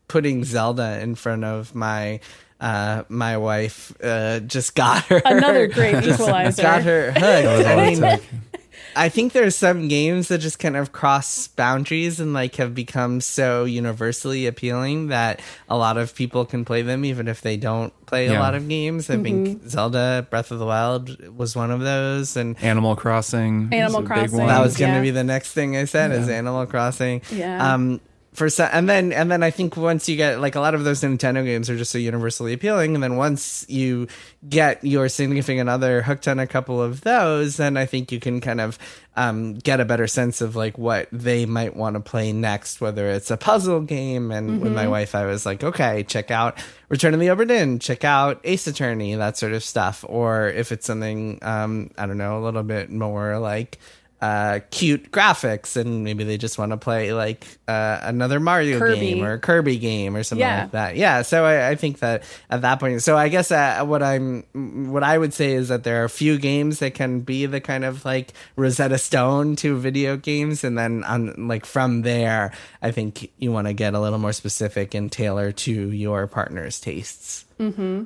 putting Zelda in front of my uh my wife uh just got her Another great [LAUGHS] equalizer. got her hooked. I mean [LAUGHS] I think there's some games that just kind of cross boundaries and like have become so universally appealing that a lot of people can play them even if they don't play a lot of games. I think Zelda Breath of the Wild was one of those and Animal Crossing. Animal Crossing. that was going to Yeah. be the next thing I said is Animal Crossing. Yeah. Um, for some, and then and then I think once you get like a lot of those Nintendo games are just so universally appealing, and then once you get your significant other hooked on a couple of those, then I think you can kind of um, get a better sense of like what they might want to play next, whether it's a puzzle game. And with my wife, I was like, okay, check out Return of the Obra Dinn, check out Ace Attorney, that sort of stuff, or if it's something um, I don't know, a little bit more like uh cute graphics and maybe they just want to play like uh another mario Kirby. game or a kirby game or something Yeah. like that yeah so I, I think that at that point so i guess uh, what i'm what i would say is that there are a few games that can be the kind of like rosetta stone to video games and then on like from there i think you want to get a little more specific and tailor to your partner's tastes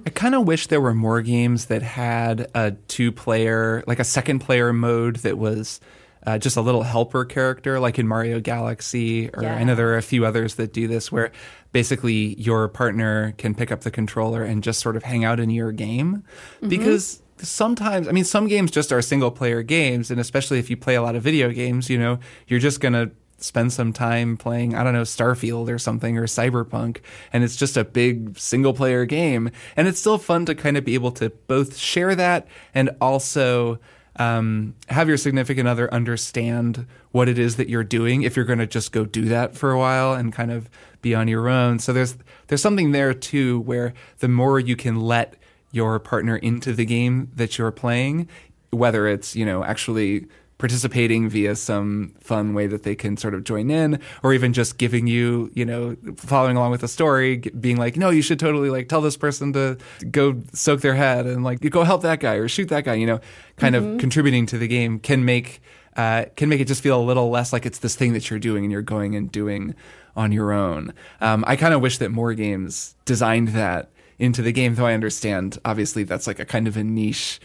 I kind of wish there were more games that had a two player, like a second player mode that was uh, just a little helper character, like in Mario Galaxy, or I know there are a few others that do this where basically your partner can pick up the controller and just sort of hang out in your game. Because sometimes, I mean, some games just are single player games, and especially if you play a lot of video games, you know, you're just going to spend some time playing, I don't know, Starfield or something or Cyberpunk, and it's just a big single player game. And it's still fun to kind of be able to both share that and also um, have your significant other understand what it is that you're doing if you're going to just go do that for a while and kind of be on your own. So there's there's something there too where the more you can let your partner into the game that you're playing, whether it's, you know, actually participating via some fun way that they can sort of join in or even just giving you you know following along with the story being like no you should totally like tell this person to go soak their head and like go help that guy or shoot that guy you know kind of contributing to the game can make uh, can make it just feel a little less like it's this thing that you're doing and you're going and doing on your own. Um, i kind of wish that more games designed that into the game though i understand obviously that's like a kind of a niche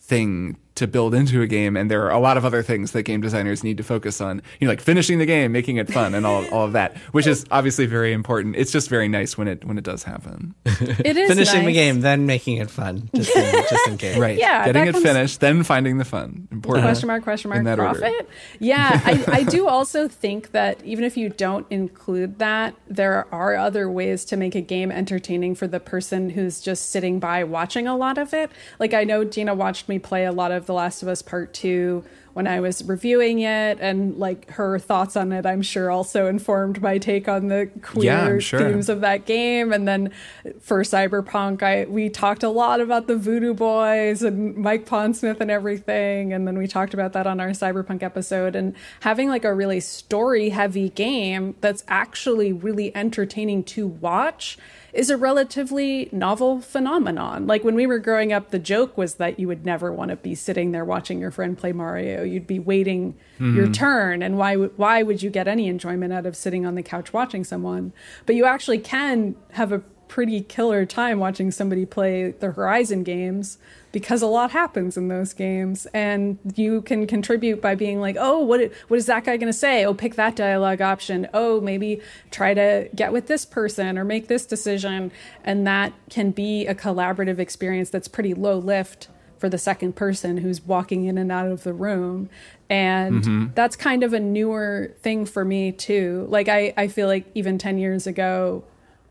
thing to build into a game and there are a lot of other things that game designers need to focus on. You know like finishing the game making it fun and all, all of that which is obviously very important. It's just very nice when it when it does happen. It is finishing the game then making it fun just in, just in case. Right. Yeah, getting it comes- finished then finding the fun. Important. Question mark question mark In that order. profit? Yeah I, I do also think that even if you don't include that there are other ways to make a game entertaining for the person who's just sitting by watching a lot of it. Like i know Dina watched me play a lot of the last of us part 2 when i was reviewing it and like her thoughts on it i'm sure also informed my take on the queer Yeah, sure. themes of that game. And then for cyberpunk i we talked a lot about the voodoo boys and mike pondsmith and everything. And then we talked about that on our cyberpunk episode. And having like a really story heavy game that's actually really entertaining to watch is a relatively novel phenomenon. Like when we were growing up the joke was that you would never want to be sitting there watching your friend play mario. You'd be waiting your hmm. turn and why would why would you get any enjoyment out of sitting on the couch watching someone? But you actually can have a pretty killer time watching somebody play the Horizon games because a lot happens in those games. And you can contribute by being like oh what what is that guy going to say? Oh pick that dialogue option. Oh maybe try to get with this person or make this decision. And that can be a collaborative experience that's pretty low lift for the second person who's walking in and out of the room. And mm-hmm. that's kind of a newer thing for me too. Like i i feel like even 10 years ago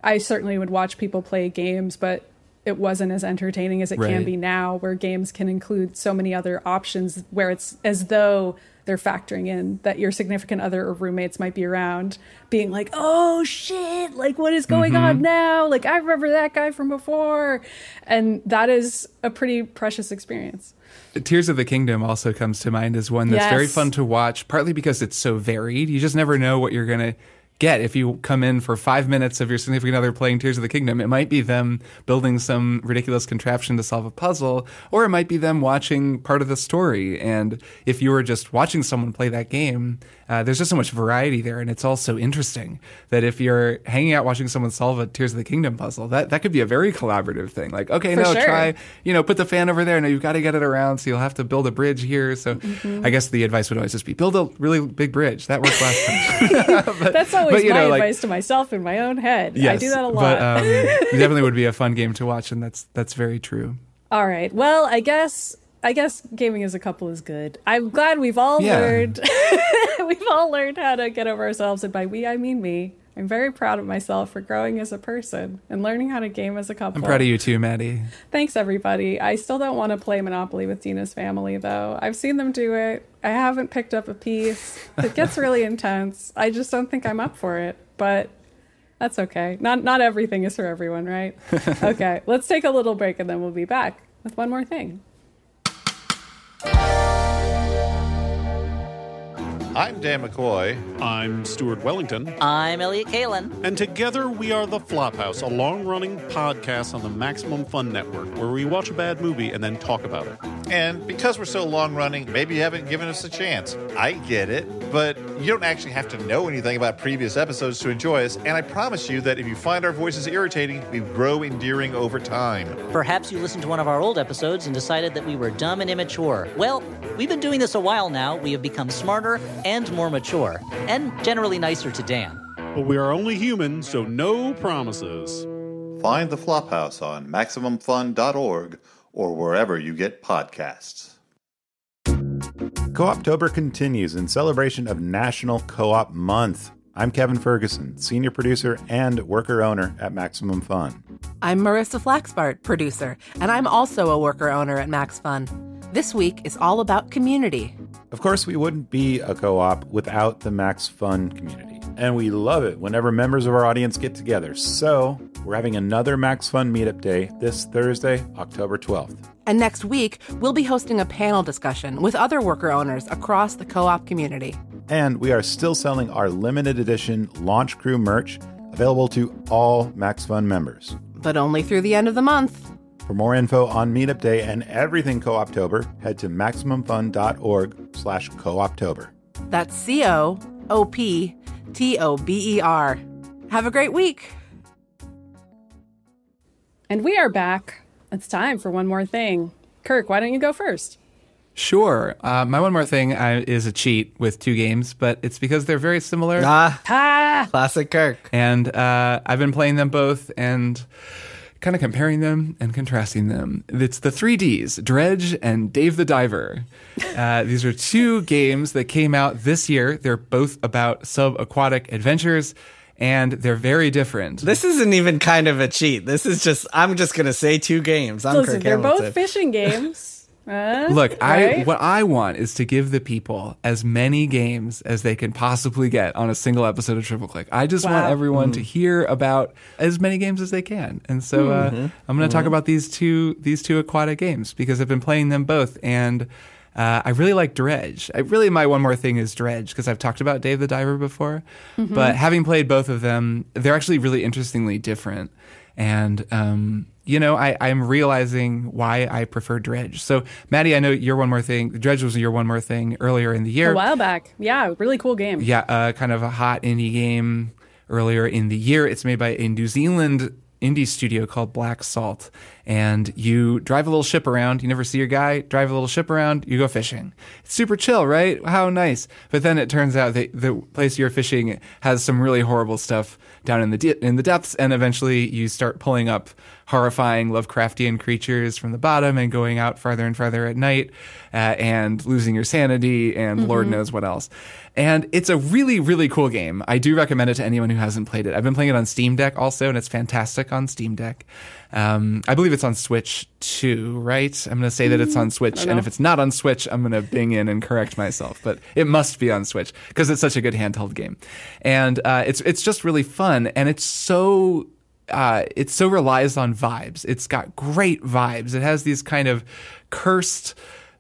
I certainly would watch people play games, but it wasn't as entertaining as it can be now, where games can include so many other options, where it's as though they're factoring in that your significant other or roommates might be around, being like, "Oh shit! Like, what is going on mm-hmm. now? Like, I remember that guy from before," and that is a pretty precious experience. Tears of the Kingdom also comes to mind as one that's very fun to watch, partly because it's so varied. You just never know what you're going to get if you come in for five minutes of your significant other playing Tears of the Kingdom. It might be them building some ridiculous contraption to solve a puzzle, or it might be them watching part of the story. And if you were just watching someone play that game, uh, there's just so much variety there, and it's all so interesting that if you're hanging out watching someone solve a Tears of the Kingdom puzzle, that, that could be a very collaborative thing. Like, okay, For no, sure. try you know, put the fan over there. No, you've got to get it around. So you'll have to build a bridge here. So Mm-hmm. I guess the advice would always just be build a really big bridge. That worked last time. [LAUGHS] [LAUGHS] That's always but, my know, like- advice to myself in my own head. I do that a lot. But um, [LAUGHS] definitely would be a fun game to watch, and that's that's very true. All right. Well, I guess I guess gaming as a couple is good. I'm glad we've all Yeah. learned [LAUGHS] we've all learned how to get over ourselves and by we I mean me. I'm very proud of myself for growing as a person and learning how to game as a couple. I'm proud of you too, Maddy. Thanks everybody. I still don't want to play Monopoly with Dina's family though. I've seen them do it. I haven't picked up a piece. It gets [LAUGHS] really intense. I just don't think I'm up for it. But that's okay. Not not everything is for everyone, right? [LAUGHS] okay. Let's take a little break and then we'll be back with one more thing oh I'm Dan McCoy. I'm Stuart Wellington, I'm Elliott Kalan. and together we are the Flophouse, a long running podcast on the Maximum Fun Network where we watch a bad movie and then talk about it. And because we're so long running, maybe you haven't given us a chance. I get it, but you don't actually have to know anything about previous episodes to enjoy us. And I promise you that if you find our voices irritating, we grow endearing over time. Perhaps you listened to one of our old episodes and decided that we were dumb and immature. Well, we've been doing this a while now. We have become smarter and more mature, and generally nicer to Dan. But we are only human, so no promises. Find the Flophouse on MaximumFun.org or wherever you get podcasts. Co-optober continues in celebration of National Co-op Month. I'm Kevin Ferguson, senior producer and worker owner at Maximum Fun. I'm Marissa Flaxbart, producer, and I'm also a worker owner at Max Fun. This week is all about community. Of course, we wouldn't be a co-op without the Max Fun community, and we love it whenever members of our audience get together. So, we're having another Max Fun meetup day this Thursday, October 12th. And next week, we'll be hosting a panel discussion with other worker owners across the co op community. And we are still selling our limited edition Launch Crew merch available to all Max Fun members. But only through the end of the month. For more info on Meetup Day and everything Co-optober, head to maximumfun.org slash co-optober. That's C O O P T O B E R. Have a great week. And we are back. It's time for one more thing. Kirk, why don't you go first? Sure. Uh, my one more thing uh, is a cheat with two games, but it's because they're very similar. Ah, Ah, classic Kirk. and uh, I've been playing them both and kind of comparing them and contrasting them. It's the three Ds, Dredge and Dave the Diver. Uh, these are two games that came out this year. They're both about subaquatic adventures, and they're very different. This isn't even kind of a cheat. This is just, I'm just going to say two games. I'm listen, Kirk they're Hamilton. both fishing games. Uh, Look, I what I want is to give the people as many games as they can possibly get on a single episode of Triple Click. I just want Wow. everyone to hear about as many games as they can, and so uh, I'm going to talk about these two these two aquatic games because I've been playing them both, and uh, I really like Dredge. I really my one more thing is Dredge because I've talked about Dave the Diver before, but having played both of them, they're actually really interestingly different, and um, you know, I, I'm realizing why I prefer Dredge. So, Maddy, I know your one more thing. Dredge was your one more thing earlier in the year. a while back. Yeah, really cool game. Yeah, uh, kind of a hot indie game earlier in the year. It's made by a New Zealand indie studio called Black Salt. And you drive a little ship around. You never see your guy. Drive a little ship around. You go fishing. It's super chill, right? How nice. But then it turns out that the place you're fishing has some really horrible stuff down in the de- in the depths, and eventually you start pulling up horrifying Lovecraftian creatures from the bottom and going out farther and farther at night uh, and losing your sanity and Lord knows what else. And it's a really, really cool game. I do recommend it to anyone who hasn't played it. I've been playing it on Steam Deck also, and it's fantastic on Steam Deck. Um, I believe it's on Switch too, right? I'm going to say that it's on Switch, and if it's not on Switch, I'm going to bing in and correct myself. But it must be on Switch because it's such a good handheld game, and uh, it's it's just really fun, and it's so uh, it so relies on vibes. It's got great vibes. It has these kind of cursed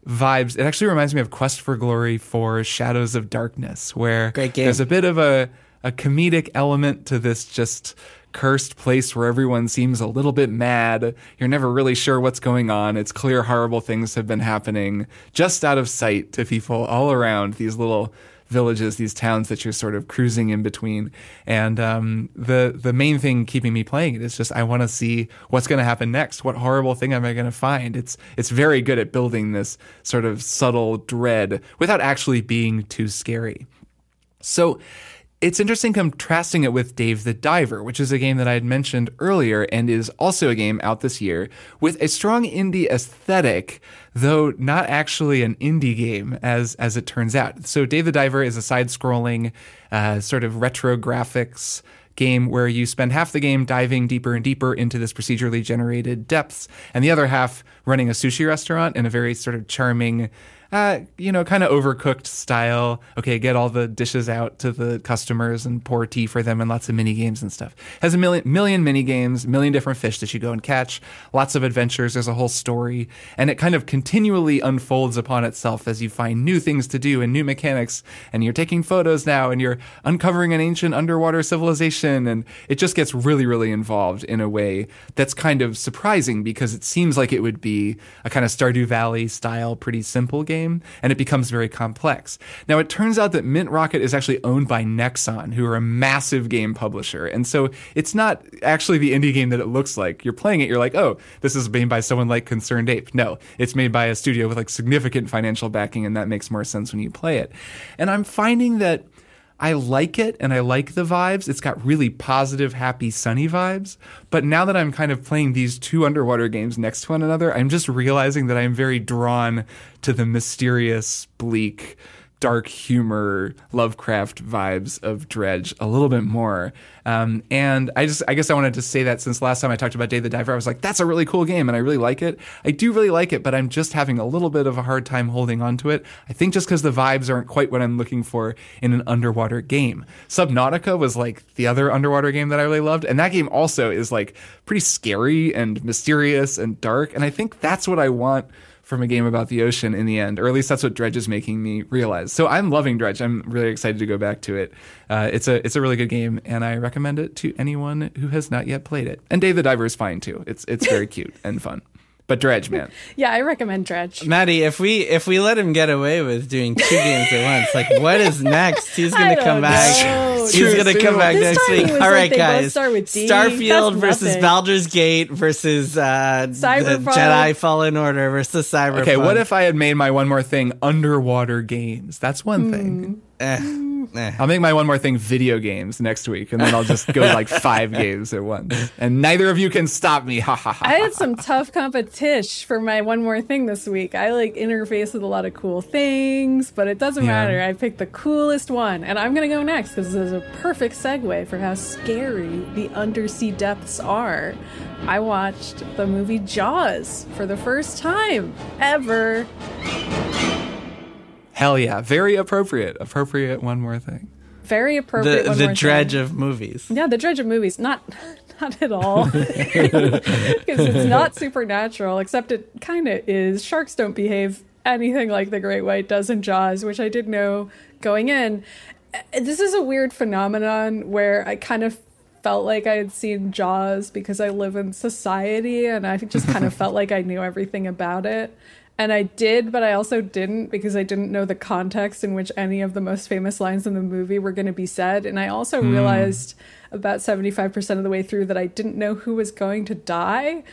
vibes. It actually reminds me of Quest for Glory for Shadows of Darkness, where there's a bit of a, a comedic element to this just cursed place where everyone seems a little bit mad. You're never really sure what's going on. It's clear horrible things have been happening just out of sight to people all around these little villages, these towns that you're sort of cruising in between. And um, the the main thing keeping me playing it is just I want to see what's going to happen next. What horrible thing am I going to find? It's it's very good at building this sort of subtle dread without actually being too scary. So it's interesting contrasting it with Dave the Diver, which is a game that I had mentioned earlier and is also a game out this year with a strong indie aesthetic, though not actually an indie game as as it turns out. So Dave the Diver is a side-scrolling uh, sort of retro graphics game where you spend half the game diving deeper and deeper into this procedurally generated depths, and the other half running a sushi restaurant in a very sort of charming uh, you know, kind of overcooked style. Okay, get all the dishes out to the customers and pour tea for them and lots of mini games and stuff. Has a million million mini games, million different fish that you go and catch, lots of adventures, there's a whole story, and it kind of continually unfolds upon itself as you find new things to do and new mechanics, and you're taking photos now and you're uncovering an ancient underwater civilization and it just gets really really involved in a way that's kind of surprising because it seems like it would be a kind of Stardew Valley style pretty simple game and it becomes very complex. Now it turns out that Mint Rocket is actually owned by Nexon who are a massive game publisher. And so it's not actually the indie game that it looks like. You're playing it you're like, "Oh, this is made by someone like Concerned Ape." No, it's made by a studio with like significant financial backing and that makes more sense when you play it. And I'm finding that I like it and I like the vibes. It's got really positive, happy, sunny vibes. But now that I'm kind of playing these two underwater games next to one another, I'm just realizing that I'm very drawn to the mysterious, bleak, dark humor, Lovecraft vibes of Dredge a little bit more. Um, and I just, I guess I wanted to say that since last time I talked about Dave the Diver, I was like, that's a really cool game and I really like it. I do really like it, but I'm just having a little bit of a hard time holding on to it. I think just because the vibes aren't quite what I'm looking for in an underwater game. Subnautica was like the other underwater game that I really loved. And that game also is like pretty scary and mysterious and dark. And I think that's what I want from a game about the ocean in the end, or at least that's what Dredge is making me realize. So I'm loving Dredge. I'm really excited to go back to it. Uh, it's a it's a really good game, and I recommend it to anyone who has not yet played it. And Dave the Diver is fine too. It's it's very [LAUGHS] cute and fun. But Dredge, man, [LAUGHS] Yeah, I recommend Dredge. Maddy, if we if we let him get away with doing two games at once, like what is next? He's gonna don't come back. know. He's gonna come back This next week. he was All like right, guys. start with D. Starfield That's versus nothing. Baldur's Gate versus uh, the Jedi Fallen Order versus Cyberpunk. okay. What if I had made my one more thing underwater games? That's one Hmm. thing. Eh, eh. I'll make my one more thing video games next week, and then I'll just go like [LAUGHS] five games at once, and neither of you can stop me. Ha ha ha. I had some tough competition for my one more thing this week. I like interface with a lot of cool things, but it doesn't Yeah. matter. I picked the coolest one, and I'm gonna go next because this is a perfect segue for how scary the undersea depths are. I watched the movie Jaws for the first time ever. Hell yeah, very appropriate. Appropriate. One more thing. Very appropriate. the the dredge thing. of movies? Yeah, the dredge of movies. Not [LAUGHS] not at all. [LAUGHS] Because it's not supernatural, except it kind of is. Sharks don't behave anything like the great white does in Jaws, which I did know going in. Uh, This is a weird phenomenon where I kind of felt like I had seen Jaws because I live in society and I just kind of felt like I knew everything about it. And I did, but I also didn't because I didn't know the context in which any of the most famous lines in the movie were going to be said. And I also Hmm. realized about 75% of the way through that I didn't know who was going to die.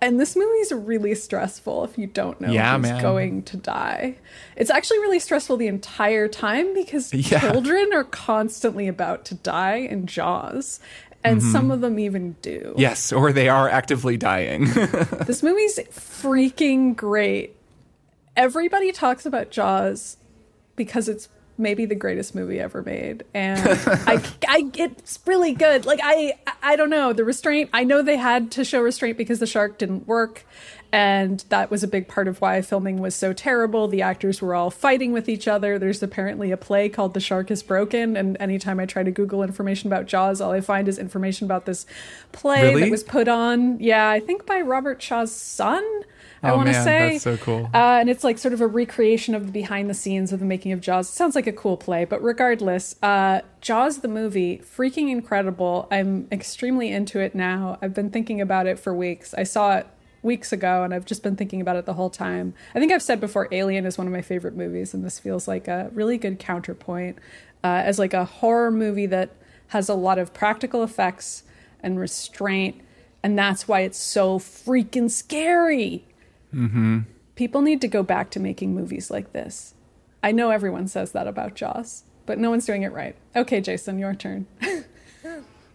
And this movie is really stressful if you don't know Yeah, who's man. going to die. It's actually really stressful the entire time because [LAUGHS] Yeah. children are constantly about to die in Jaws. and some of them even do. Yes, or they are actively dying. [LAUGHS] This movie's freaking great. Everybody talks about Jaws because it's maybe the greatest movie ever made, and I, [LAUGHS] I, it's really good. Like I, I don't know the restraint. I know they had to show restraint because the shark didn't work, and that was a big part of why filming was so terrible. The actors were all fighting with each other. There's apparently a play called "The Shark Is Broken," and anytime I try to Google information about Jaws, all I find is information about this play Really? that was put on. Yeah, I think by Robert Shaw's son. I Oh, want to say that's so cool. Uh, and it's like sort of a recreation of the behind the scenes of the making of Jaws. It sounds like a cool play, but regardless, uh, Jaws the movie, freaking incredible. I'm extremely into it now. I've been thinking about it for weeks. I saw it weeks ago, and I've just been thinking about it the whole time. I think I've said before, Alien is one of my favorite movies, and this feels like a really good counterpoint uh, as like a horror movie that has a lot of practical effects and restraint, and that's why it's so freaking scary Mm-hmm. people need to go back to making movies like this. I know everyone says that about Jaws, but no one's doing it right. Okay, Jason, your turn. [LAUGHS]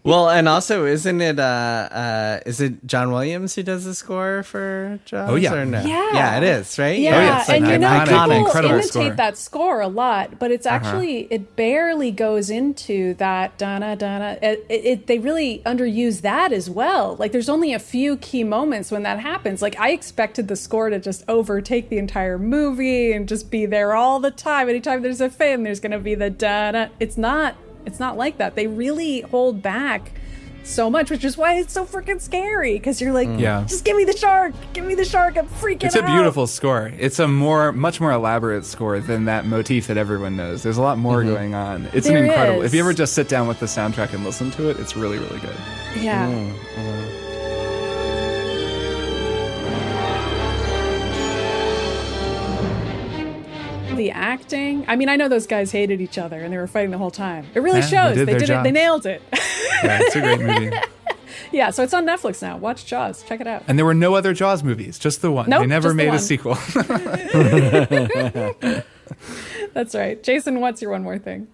Well, and also, isn't it? Uh, uh, is it John Williams who does the score for Jaws? Oh, yeah. or no? Yeah. yeah, it is, right? Yeah, yeah, it's like and you know iconic, people incredible imitate score. that score a lot, but it's actually it barely goes into that dana dana. It, it, it they really underuse that as well. Like there's only a few key moments when that happens. Like I expected the score to just overtake the entire movie and just be there all the time. Anytime there's a fin, there's going to be the dana. It's not. It's not like that. They really hold back so much, which is why it's so freaking scary. Because you're like, Yeah. just give me the shark, give me the shark. I'm freaking. It's a out." beautiful score. It's a more, much more elaborate score than that motif that everyone knows. There's a lot more mm-hmm. going on. It's There an incredible. is. If you ever just sit down with the soundtrack and listen to it, it's really, really good. Yeah. Mm-hmm. The acting. I mean, I know those guys hated each other and they were fighting the whole time. It really Yeah, they shows. did They did it. They nailed it. Yeah, it's a great movie. [LAUGHS] yeah. So it's on Netflix now. Watch Jaws. Check it out. And there were no other Jaws movies, just the one. Nope, they never just the made a sequel. [LAUGHS] [LAUGHS] That's right. Jason, what's your one more thing?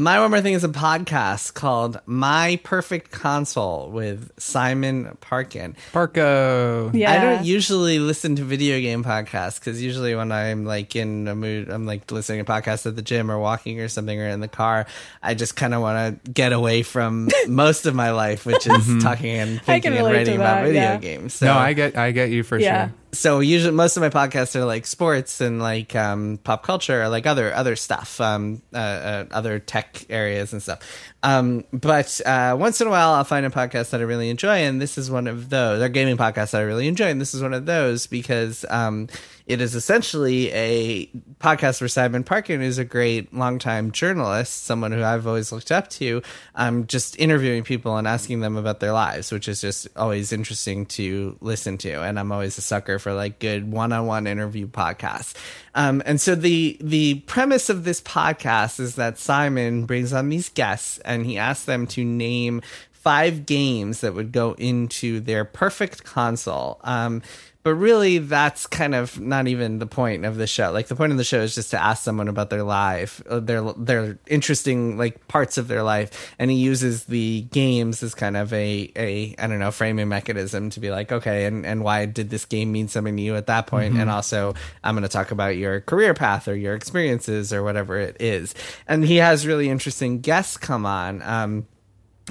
My one more thing is a podcast called My Perfect Console with Simon Parkin. Parko. Yeah. I don't usually listen to video game podcasts because usually when I'm like in a mood, I'm like listening to podcasts at the gym or walking or something or in the car. I just kind of want to get away from [LAUGHS] most of my life, which is talking and Mm-hmm. I can thinking and relate to writing about video yeah. games. So, No, I get, I get you for Yeah. sure. So usually most of my podcasts are like sports and like um, pop culture or like other other stuff, um, uh, uh, other tech areas and stuff. Um, but uh, once in a while, I'll find a podcast that I really enjoy, and this is one of those. Or gaming podcasts that I really enjoy, and this is one of those because um, it is essentially a podcast where Simon Parkin is a great longtime journalist, someone who I've always looked up to, um, just interviewing people and asking them about their lives, which is just always interesting to listen to. And I'm always a sucker for like good one-on-one interview podcasts. Um, and so the the premise of this podcast is that Simon brings on these guests and he asks them to name five games that would go into their perfect console. Um, but really, that's kind of not even the point of the show. Like the point of the show is just to ask someone about their life, uh, their their interesting like parts of their life, and he uses the games as kind of a a I don't know framing mechanism to be like, okay, and and why did this game mean something to you at that point? And also, I'm going to talk about your career path or your experiences or whatever it is. And he has really interesting guests come on. Um,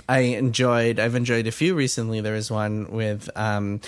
I enjoyed. I've enjoyed a few recently. There was one with um,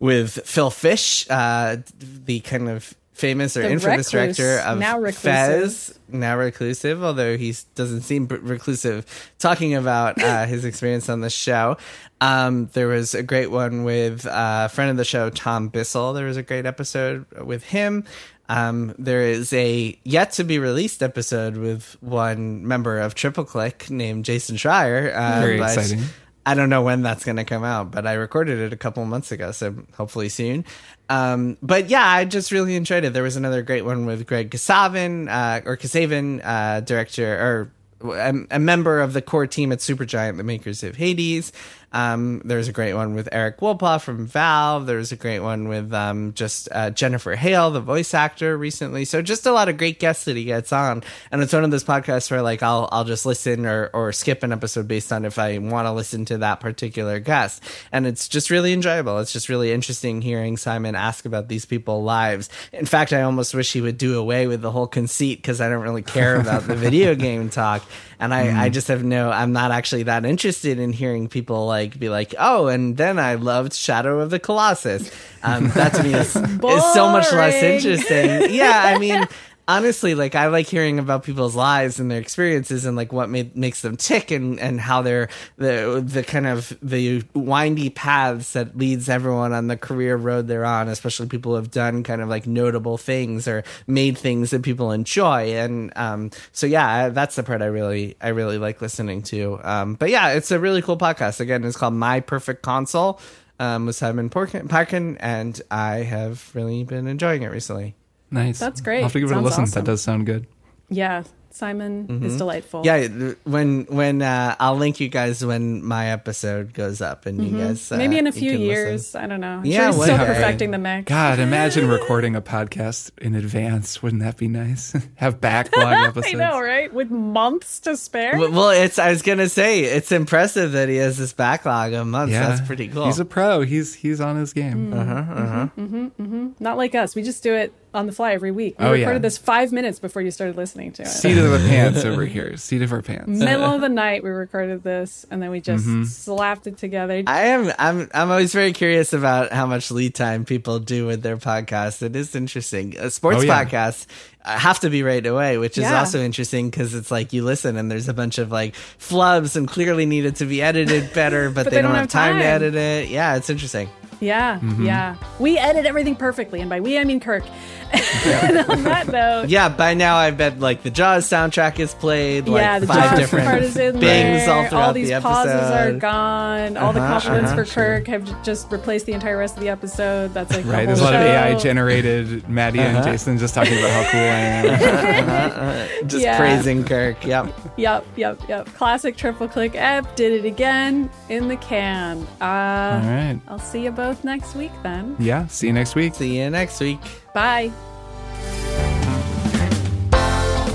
with Phil Fish, uh, the kind of famous or The infamous recluse, director of now reclusive. Fez, now reclusive. Although he doesn't seem reclusive, talking about uh, [LAUGHS] his experience on the show. Um, there was a great one with uh, a friend of the show, Tom Bissell. There was a great episode with him. Um, there is a yet to be released episode with one member of Triple Click named Jason Schreier. Uh, Very but exciting. I don't know when that's going to come out, but I recorded it a couple months ago, so hopefully soon. Um, but yeah, I just really enjoyed it. There was another great one with Greg Kasavin, uh, or Kasavin, uh, director or a, a member of the core team at Supergiant, the makers of Hades. Um, there's a great one with Erik Wolpaw from Valve. There's a great one with um, just uh, Jennifer Hale, the voice actor, recently. So just a lot of great guests that he gets on, and it's one of those podcasts where like I'll I'll just listen or or skip an episode based on if I want to listen to that particular guest, and it's just really enjoyable. It's just really interesting hearing Simon ask about these people's lives. In fact, I almost wish he would do away with the whole conceit because I don't really care about the [LAUGHS] video game talk. And I, I just have no, I'm not actually that interested in hearing people like be like, oh, and then I loved Shadow of the Colossus. Um, that to me is, is so much less interesting. Yeah, I mean, [LAUGHS] honestly, like I like hearing about people's lives and their experiences and like what made, makes them tick and, and how they're the the kind of the windy paths that leads everyone on the career road they're on, especially people who have done kind of like notable things or made things that people enjoy. And um, so yeah, that's the part I really I really like listening to. Um, but yeah, it's a really cool podcast. Again, it's called My Perfect Console. Um, with Simon Parkin, and I have really been enjoying it recently. Nice. That's great. I'll have to give it a listen. awesome. That does sound good. Yeah, Simon is delightful. Yeah, when when uh, I'll link you guys when my episode goes up, and you guys uh, Mm-hmm. maybe in a few years. listen. I don't know. I'm Yeah, sure he's still whatever. perfecting the mix. God, imagine [LAUGHS] recording a podcast in advance. Wouldn't that be nice? [LAUGHS] Have backlog [LAUGHS] episodes. I know, right? With months to spare. Well, well, it's I was gonna say it's impressive that he has this backlog of months. Yeah, That's pretty cool. He's a pro. He's he's on his game. Uh-huh. Mm-hmm. Not like us. We just do it on the fly every week. We Oh, yeah. recorded this five minutes before you started listening to it. Seat of the [LAUGHS] pants over here. Seat of our pants. Middle of the night, we recorded this, and then we just Mm-hmm. slapped it together. I am. I'm. I'm always very curious about how much lead time people do with their podcasts. It is interesting. Uh, sports Oh, yeah. podcasts uh, have to be right away, which is Yeah. also interesting because it's like you listen and there's a bunch of like flubs and clearly needed to be edited better, [LAUGHS] but, they, don't, have time, to edit it. Yeah, it's interesting. Yeah, Mm-hmm. yeah. We edit everything perfectly, and by we I mean Kirk. [LAUGHS] and on that note, Yeah, by now I bet like the Jaws soundtrack is played. Like yeah, the five Jaws different part is in bings there. all throughout these the episode. pauses are gone. All the Uh-huh, compliments uh-huh, for Kirk have just replaced the entire rest of the episode. That's like the Right. whole There's a lot of. AI generated Maddy and Jason just talking about how cool I am. [LAUGHS] Just Yeah. praising Kirk. Yep. Yep, yep, yep. Classic triple click app did it again in the can. Uh, All right. I'll see you both next week then. Yeah. See you next week. See you next week. Bye.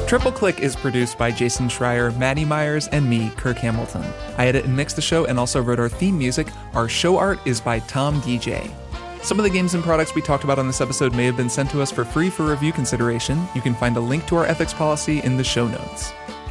Triple Click is produced by Jason Schreier, Maddy Myers, and me, Kirk Hamilton. I edit and mix the show and also wrote our theme music. Our show art is by Tom DJ. Some of the games and products we talked about on this episode may have been sent to us for free for review consideration. You can find a link to our ethics policy in the show notes.